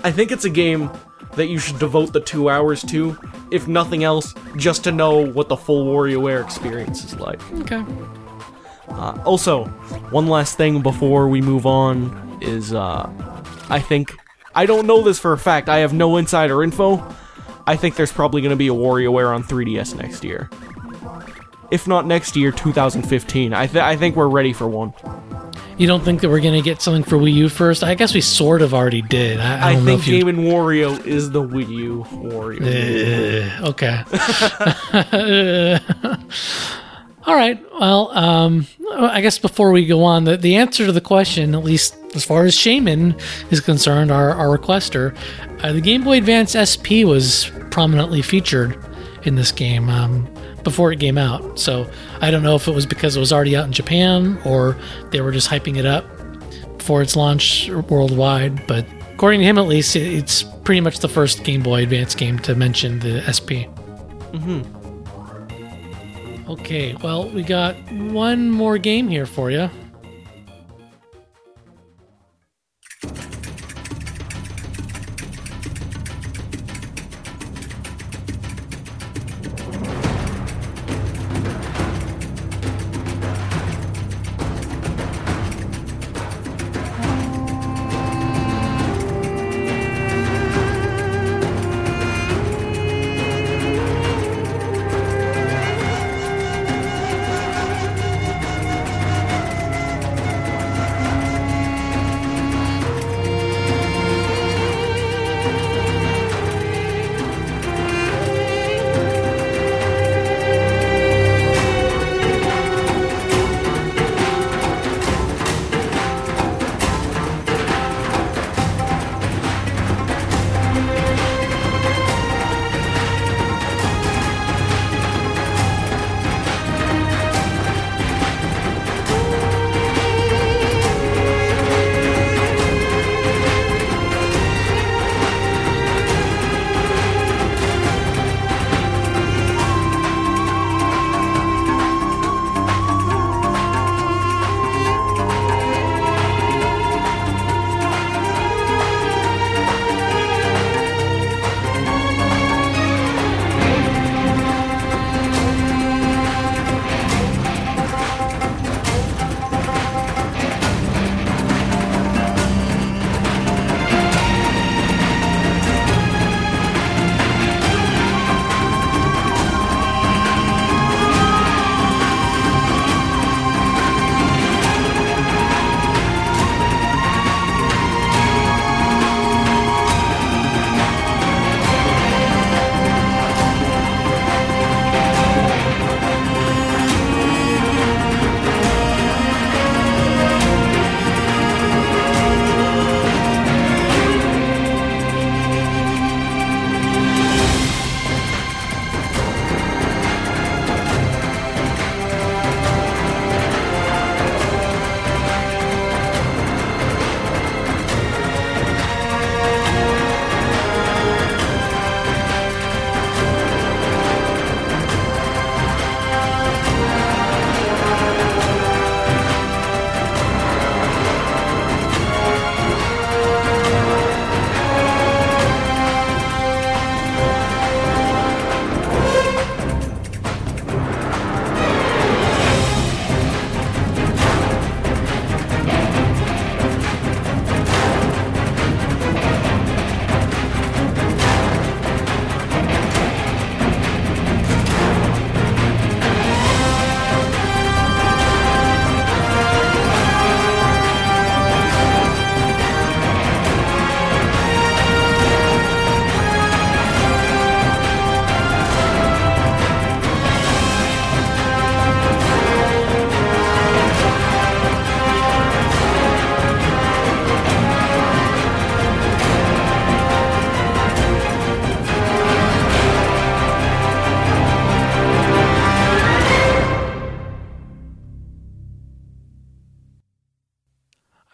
I think it's a game that you should devote the two hours to, if nothing else, just to know what the full WarioWare experience is like. Okay. Uh, also, one last thing before we move on is, uh, I think, I don't know this for a fact. I have no insider info. I think there's probably going to be a WarioWare on 3DS next year. If not next year, 2015. I, th- I think we're ready for one. You don't think that we're gonna get something for Wii U first? I guess we sort of already did. I, I I, think. Game and Wario is the Wii U Wario. Uh, okay. All right. Well, um, I guess before we go on, the, the answer to the question, at least as far as Shaman is concerned, our, our requester, uh, the Game Boy Advance SP was prominently featured in this game um, before it came out. So I don't know if it was because it was already out in Japan or they were just hyping it up before its launch worldwide. But according to him, at least, it's pretty much the first Game Boy Advance game to mention the SP. Mm-hmm. Okay, well, we got one more game here for you.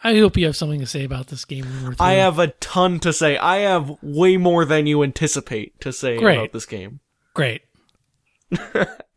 I hope you have something to say about this game. When we're. I have a ton to say. I have way more than you anticipate to say Great. about this game. great.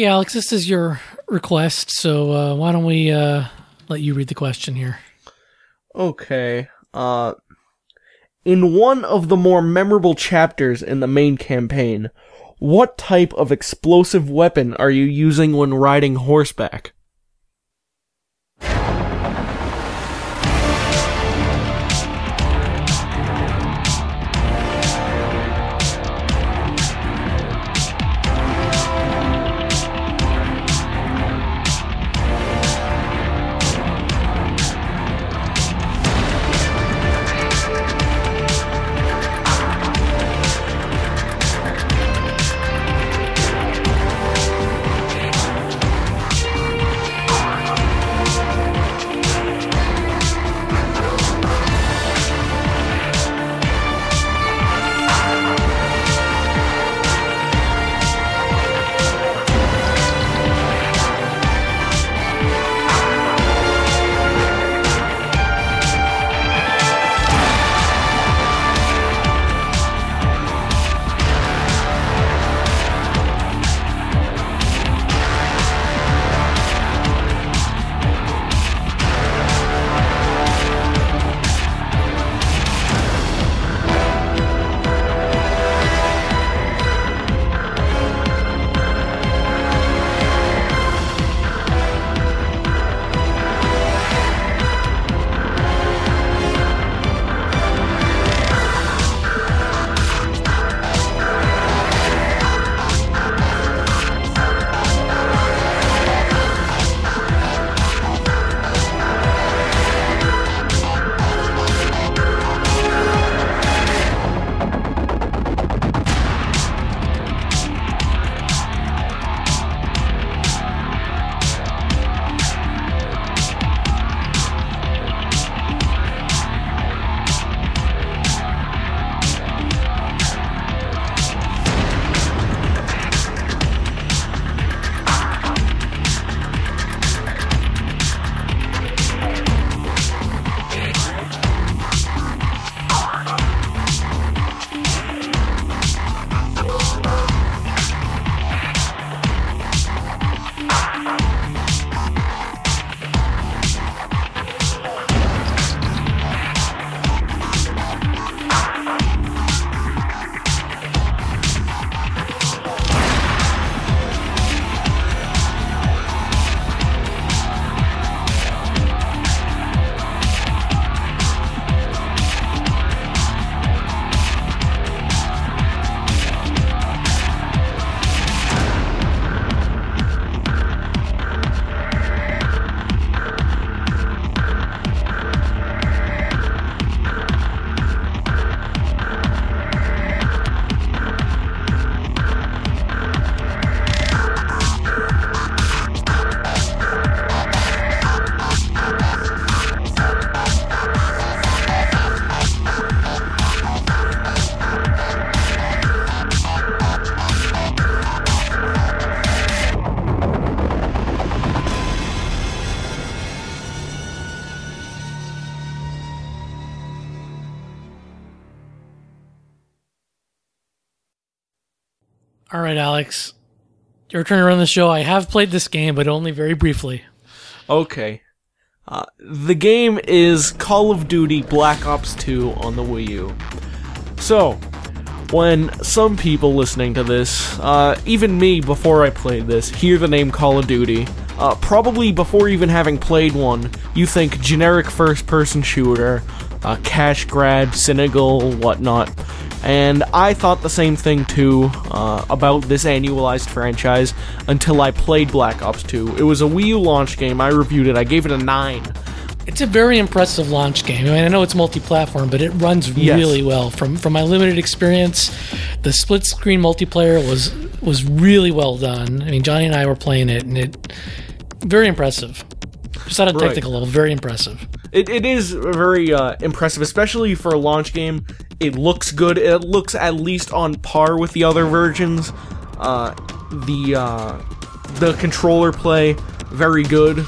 Okay, Alex, this is your request, so uh, why don't we uh, let you read the question here? Okay. Uh in one of the more memorable chapters in the main campaign, what type of explosive weapon are you using when riding horseback? Alex. Your turn run the show. I have played this game, but only very briefly. Okay. Uh, the game is Call of Duty Black Ops 2 on the Wii U. So, when some people listening to this, uh, even me before I played this, hear the name Call of Duty, uh, probably before even having played one, you think generic first person shooter, uh, cash grab, cynical, whatnot. And I thought the same thing too uh, about this annualized franchise until I played Black Ops 2. It was a Wii U launch game. I reviewed it. I gave it a 9. It's a very impressive launch game. I mean, I know it's multi-platform, but it runs Yes. really well. From from my limited experience, the split screen multiplayer was was really well done. I mean, Johnny and I were playing it, and it very impressive. Just on a Right. technical level, very impressive. It, it is very uh, impressive, especially for a launch game. It looks good. It looks at least on par with the other versions. Uh, the uh, the controller play very good,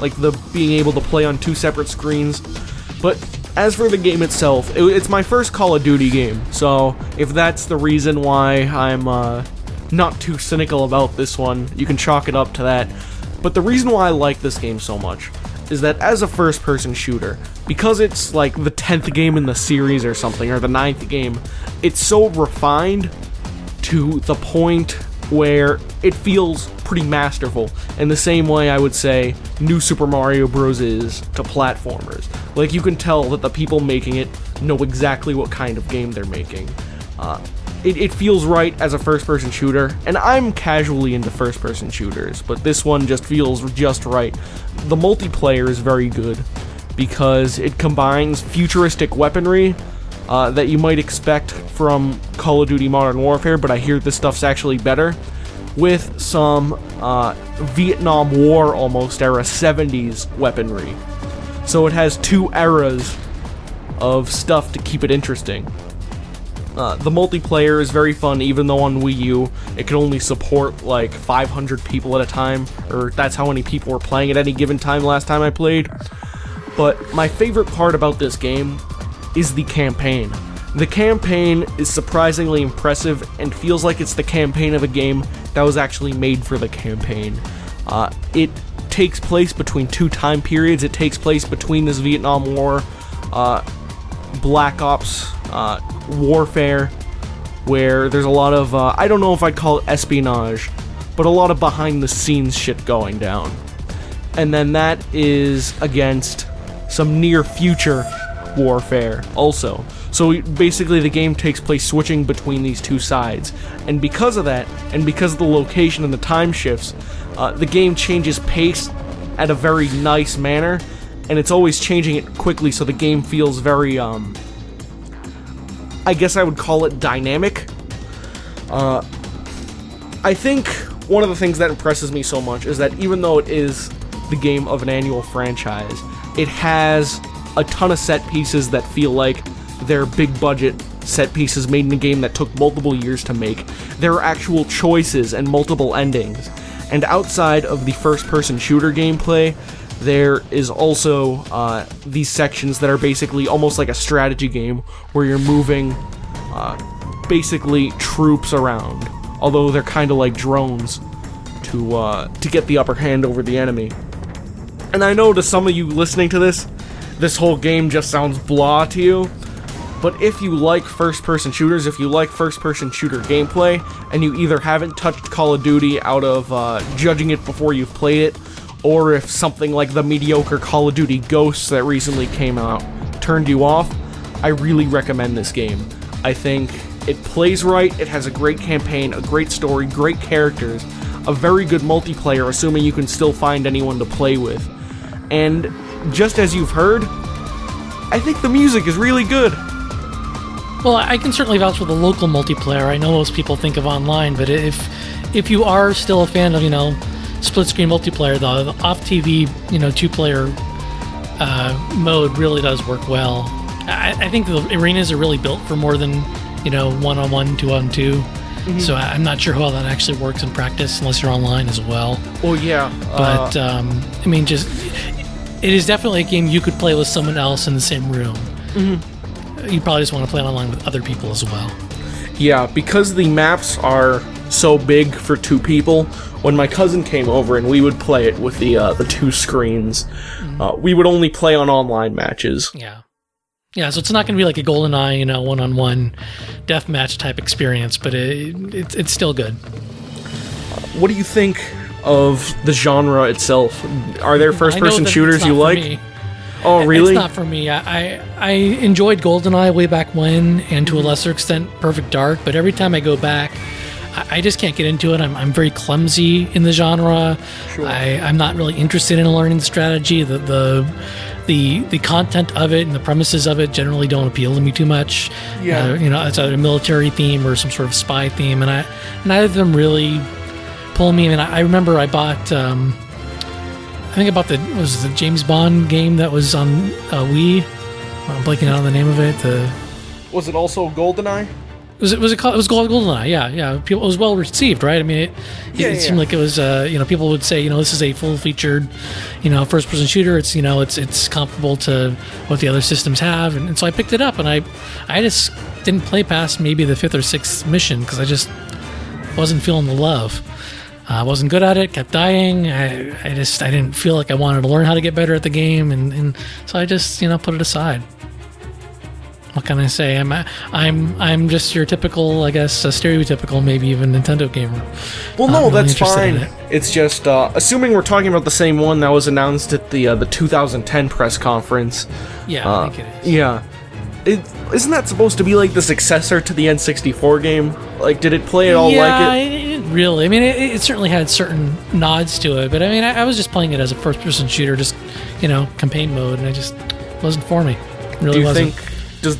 like the being able to play on two separate screens. But as for the game itself, it, it's my first Call of Duty game, so if that's the reason why I'm uh, not too cynical about this one, you can chalk it up to that. But the reason why I like this game so much is that as a first person shooter, because it's like the 10th game in the series or something, or the ninth game, it's so refined to the point where it feels pretty masterful in the same way I would say New Super Mario Bros. is to platformers. Like, you can tell that the people making it know exactly what kind of game they're making. Uh, it, it feels right as a first person shooter, and I'm casually into first person shooters, but this one just feels just right. The multiplayer is very good because it combines futuristic weaponry uh, that you might expect from Call of Duty Modern Warfare, but I hear this stuff's actually better, with some uh, Vietnam War almost era 70s weaponry. So it has two eras of stuff to keep it interesting. Uh, the multiplayer is very fun, even though on Wii U it can only support like 500 people at a time, or that's how many people were playing at any given time last time I played. But my favorite part about this game is the campaign. The campaign is surprisingly impressive and feels like it's the campaign of a game that was actually made for the campaign. Uh, it takes place between two time periods. It takes place between this Vietnam War, uh, Black Ops, uh, warfare, where there's a lot of, uh, I don't know if I'd call it espionage, but a lot of behind the scenes shit going down. And then that is against some near future warfare also. So basically, the game takes place switching between these two sides. And because of that, and because of the location and the time shifts, uh, the game changes pace at a very nice manner. And it's always changing it quickly, so the game feels very, um, I guess I would call it dynamic. Uh, I think one of the things that impresses me so much is that even though it is the game of an annual franchise, it has a ton of set pieces that feel like they're big budget set pieces made in a game that took multiple years to make. There are actual choices and multiple endings. And outside of the first person shooter gameplay, there is also uh, these sections that are basically almost like a strategy game where you're moving uh, basically troops around, although they're kind of like drones to uh, to get the upper hand over the enemy. And I know to some of you listening to this, this whole game just sounds blah to you. But if you like first person shooters, if you like first person shooter gameplay, and you either haven't touched Call of Duty out of uh, judging it before you've played it, or if something like the mediocre Call of Duty Ghosts that recently came out turned you off, I really recommend this game. I think it plays right, it has a great campaign, a great story, great characters, a very good multiplayer, assuming you can still find anyone to play with. And just as you've heard, I think the music is really good. Well, I can certainly vouch for the local multiplayer. I know most people think of online, but if if you are still a fan of you know split screen multiplayer, the, the off TV you know two player uh, mode really does work well. I, I think the arenas are really built for more than you know one on one, two on 2 So I- I'm not sure how that actually works in practice unless you're online as well. Oh yeah, But um, I mean, just it is definitely a game you could play with someone else in the same room. You probably just want to play it online with other people as well. Yeah, because the maps are so big for two people. When my cousin came over and we would play it with the uh, the two screens, uh, we would only play on online matches. Yeah. Yeah, so it's not going to be like a GoldenEye, you know, one-on-one death match type experience, but it, it, it's still good. What do you think of the genre itself? Are there first-person shooters you like? me. Oh, really? It's not for me. I, I I enjoyed GoldenEye way back when, and to a lesser extent, Perfect Dark. But every time I go back, I, I just can't get into it. I'm, I'm very clumsy in the genre. Sure. I, I'm not really interested in learning the strategy. The the the the content of it and the premises of it generally don't appeal to me too much. Yeah. Uh, you know, it's either a military theme or some sort of spy theme, and I neither of them really pull me. I mean, I, I remember I bought. Um, I think about the was the James Bond game that was on uh, Wii. I'm blanking out on the name of it. The Was it also GoldenEye? Was it was it called it was GoldenEye? Yeah, yeah. People it was well received, right? I mean, it, Yeah, it, yeah. seemed like it was. Uh, you know, people would say, you know, this is a full featured, you know, first person shooter. It's you know, it's it's comparable to what the other systems have, and, and so I picked it up, and I I just didn't play past maybe the fifth or sixth mission because I just wasn't feeling the love. I wasn't good at it. Kept dying. I, I just I didn't feel like I wanted to learn how to get better at the game, and, and so I just you know put it aside. What can I say? I'm I'm I'm just your typical, I guess, stereotypical, maybe even Nintendo gamer. Well, no, really that's fine. it. It's just uh, assuming we're talking about the same one that was announced at the uh, the 2010 press conference. Yeah, Uh, I think it is. Yeah. It, isn't that supposed to be like the successor to the N64 game? Like, did it play at all yeah, like it? it really. I mean, it, it certainly had certain nods to it, but I mean, I, I was just playing it as a first-person shooter, just you know, campaign mode, and it just wasn't for me. Really Do you wasn't. think does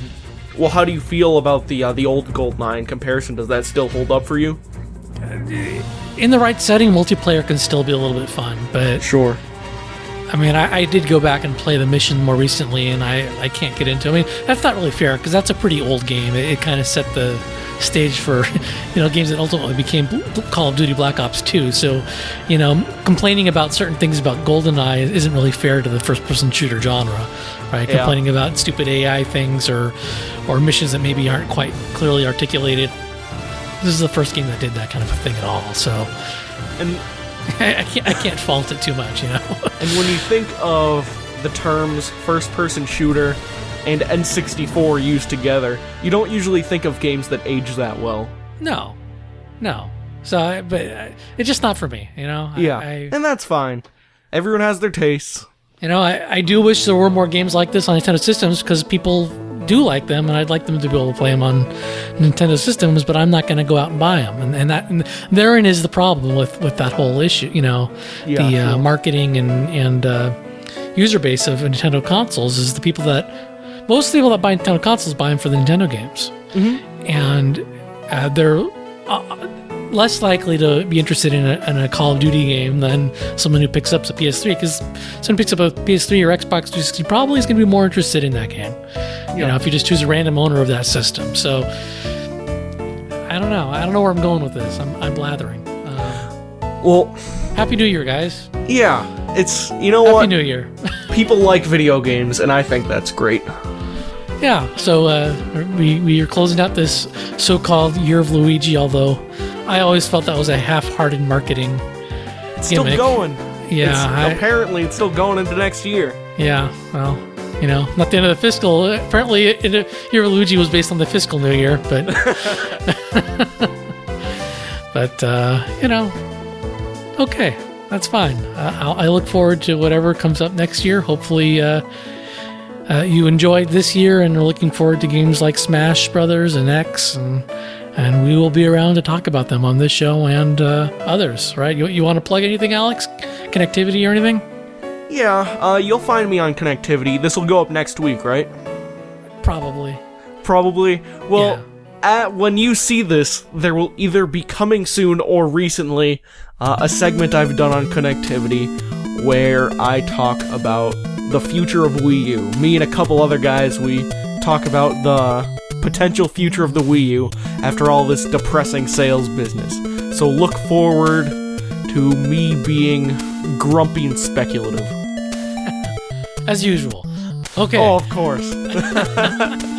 well? How do you feel about the uh, the old Gold in comparison? Does that still hold up for you? in the right setting, multiplayer can still be a little bit fun, but Sure. I mean, I, I did go back and play the mission more recently, and I, I can't get into. it. I mean, that's not really fair because that's a pretty old game. It, it kind of set the stage for you know games that ultimately became Call of Duty Black Ops 2. So, you know, complaining about certain things about GoldenEye isn't really fair to the first-person shooter genre, right? Yeah. Complaining about stupid AI things or or missions that maybe aren't quite clearly articulated. This is the first game that did that kind of a thing at all. So, And I, I can't I can't fault it too much, you know. and when you think of the terms first-person shooter and N64 used together, you don't usually think of games that age that well. No, no. So, I- but uh, it's just not for me. You know. I- Yeah, I, and that's fine. Everyone has their tastes. you know, I, I do wish there were more games like this on Nintendo systems because people do like them, and I'd like them to be able to play them on Nintendo systems. But I'm not going to go out and buy them, and, and that and therein is the problem with with that whole issue. You know, Yeah, the uh, sure. marketing and and uh, user base of Nintendo consoles is the people that most people that buy Nintendo consoles buy them for the Nintendo games, and uh, they're uh, less likely to be interested in a, in a Call of Duty game than someone who picks up a PS3 because someone picks up a PS3 or Xbox 360 probably is going to be more interested in that game. You know, if you just choose a random owner of that system. So I don't know. I don't know where I'm going with this. I'm, I'm blathering. Uh, Well, Happy New Year, guys. yeah, it's you know Happy what? Happy New Year. People like video games, and I think that's great. Yeah, so uh, we, we are closing out this so called Year of Luigi, although I always felt that was a half hearted marketing. It's still Gimmick. going. Yeah, It's- I- apparently it's still going into next year. Yeah, well, you know, not the end of the fiscal. Apparently, it, it, Year of Luigi was based on the fiscal new year, but. but, uh, you know, okay, that's fine. I'll, I look forward to whatever comes up next year. Hopefully, uh, uh, you enjoyed this year and are looking forward to games like Smash Brothers and X, and and we will be around to talk about them on this show and uh, others. Right? You, you want to plug anything, Alex? Connectivity or anything? Yeah, uh, you'll find me on connectivity. This will go up next week, right? Probably. Probably. Well, Yeah. at, when you see this, there will either be coming soon or recently uh, a segment I've done on connectivity where I talk about the future of Wii U. Me and a couple other guys, we talk about the potential future of the Wii U after all this depressing sales business. So look forward to me being grumpy and speculative. As usual. Okay. Oh, of course.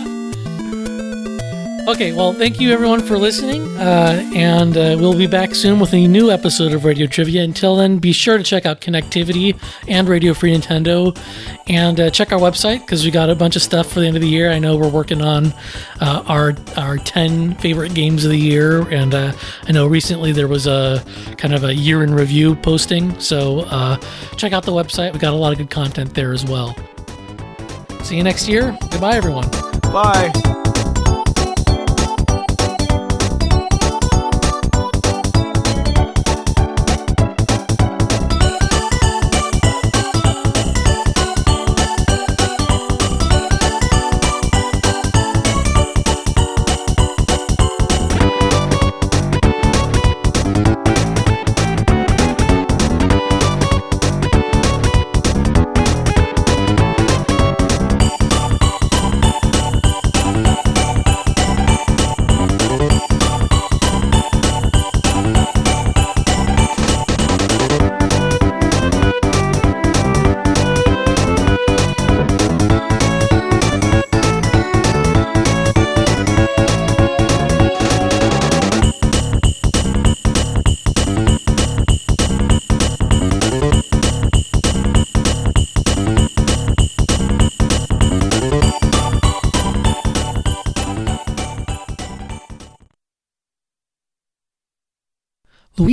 Okay, well, thank you everyone for listening, uh, and uh, we'll be back soon with a new episode of Radio Trivia. Until then, be sure to check out Connectivity and Radio Free Nintendo, and uh, check our website because we got a bunch of stuff for the end of the year. I know we're working on uh, our our ten favorite games of the year, and uh, I know recently there was a kind of a year in review posting. So uh, check out the website. We got a lot of good content there as well. See you next year. Goodbye, everyone. Bye.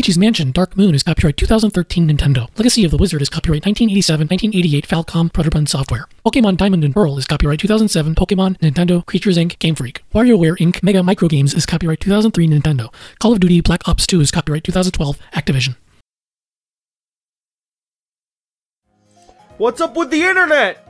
Luigi's Mansion Dark Moon is copyright 2013 Nintendo. Legacy of the Wizard is copyright 1987 1988 Falcom Prototype Software. Pokemon Diamond and Pearl is copyright 2007 Pokemon Nintendo Creatures Inc. Game Freak. WarioWare Inc. Mega Microgames is copyright 2003 Nintendo. Call of Duty Black Ops 2 is copyright 2012 Activision. What's up with the internet?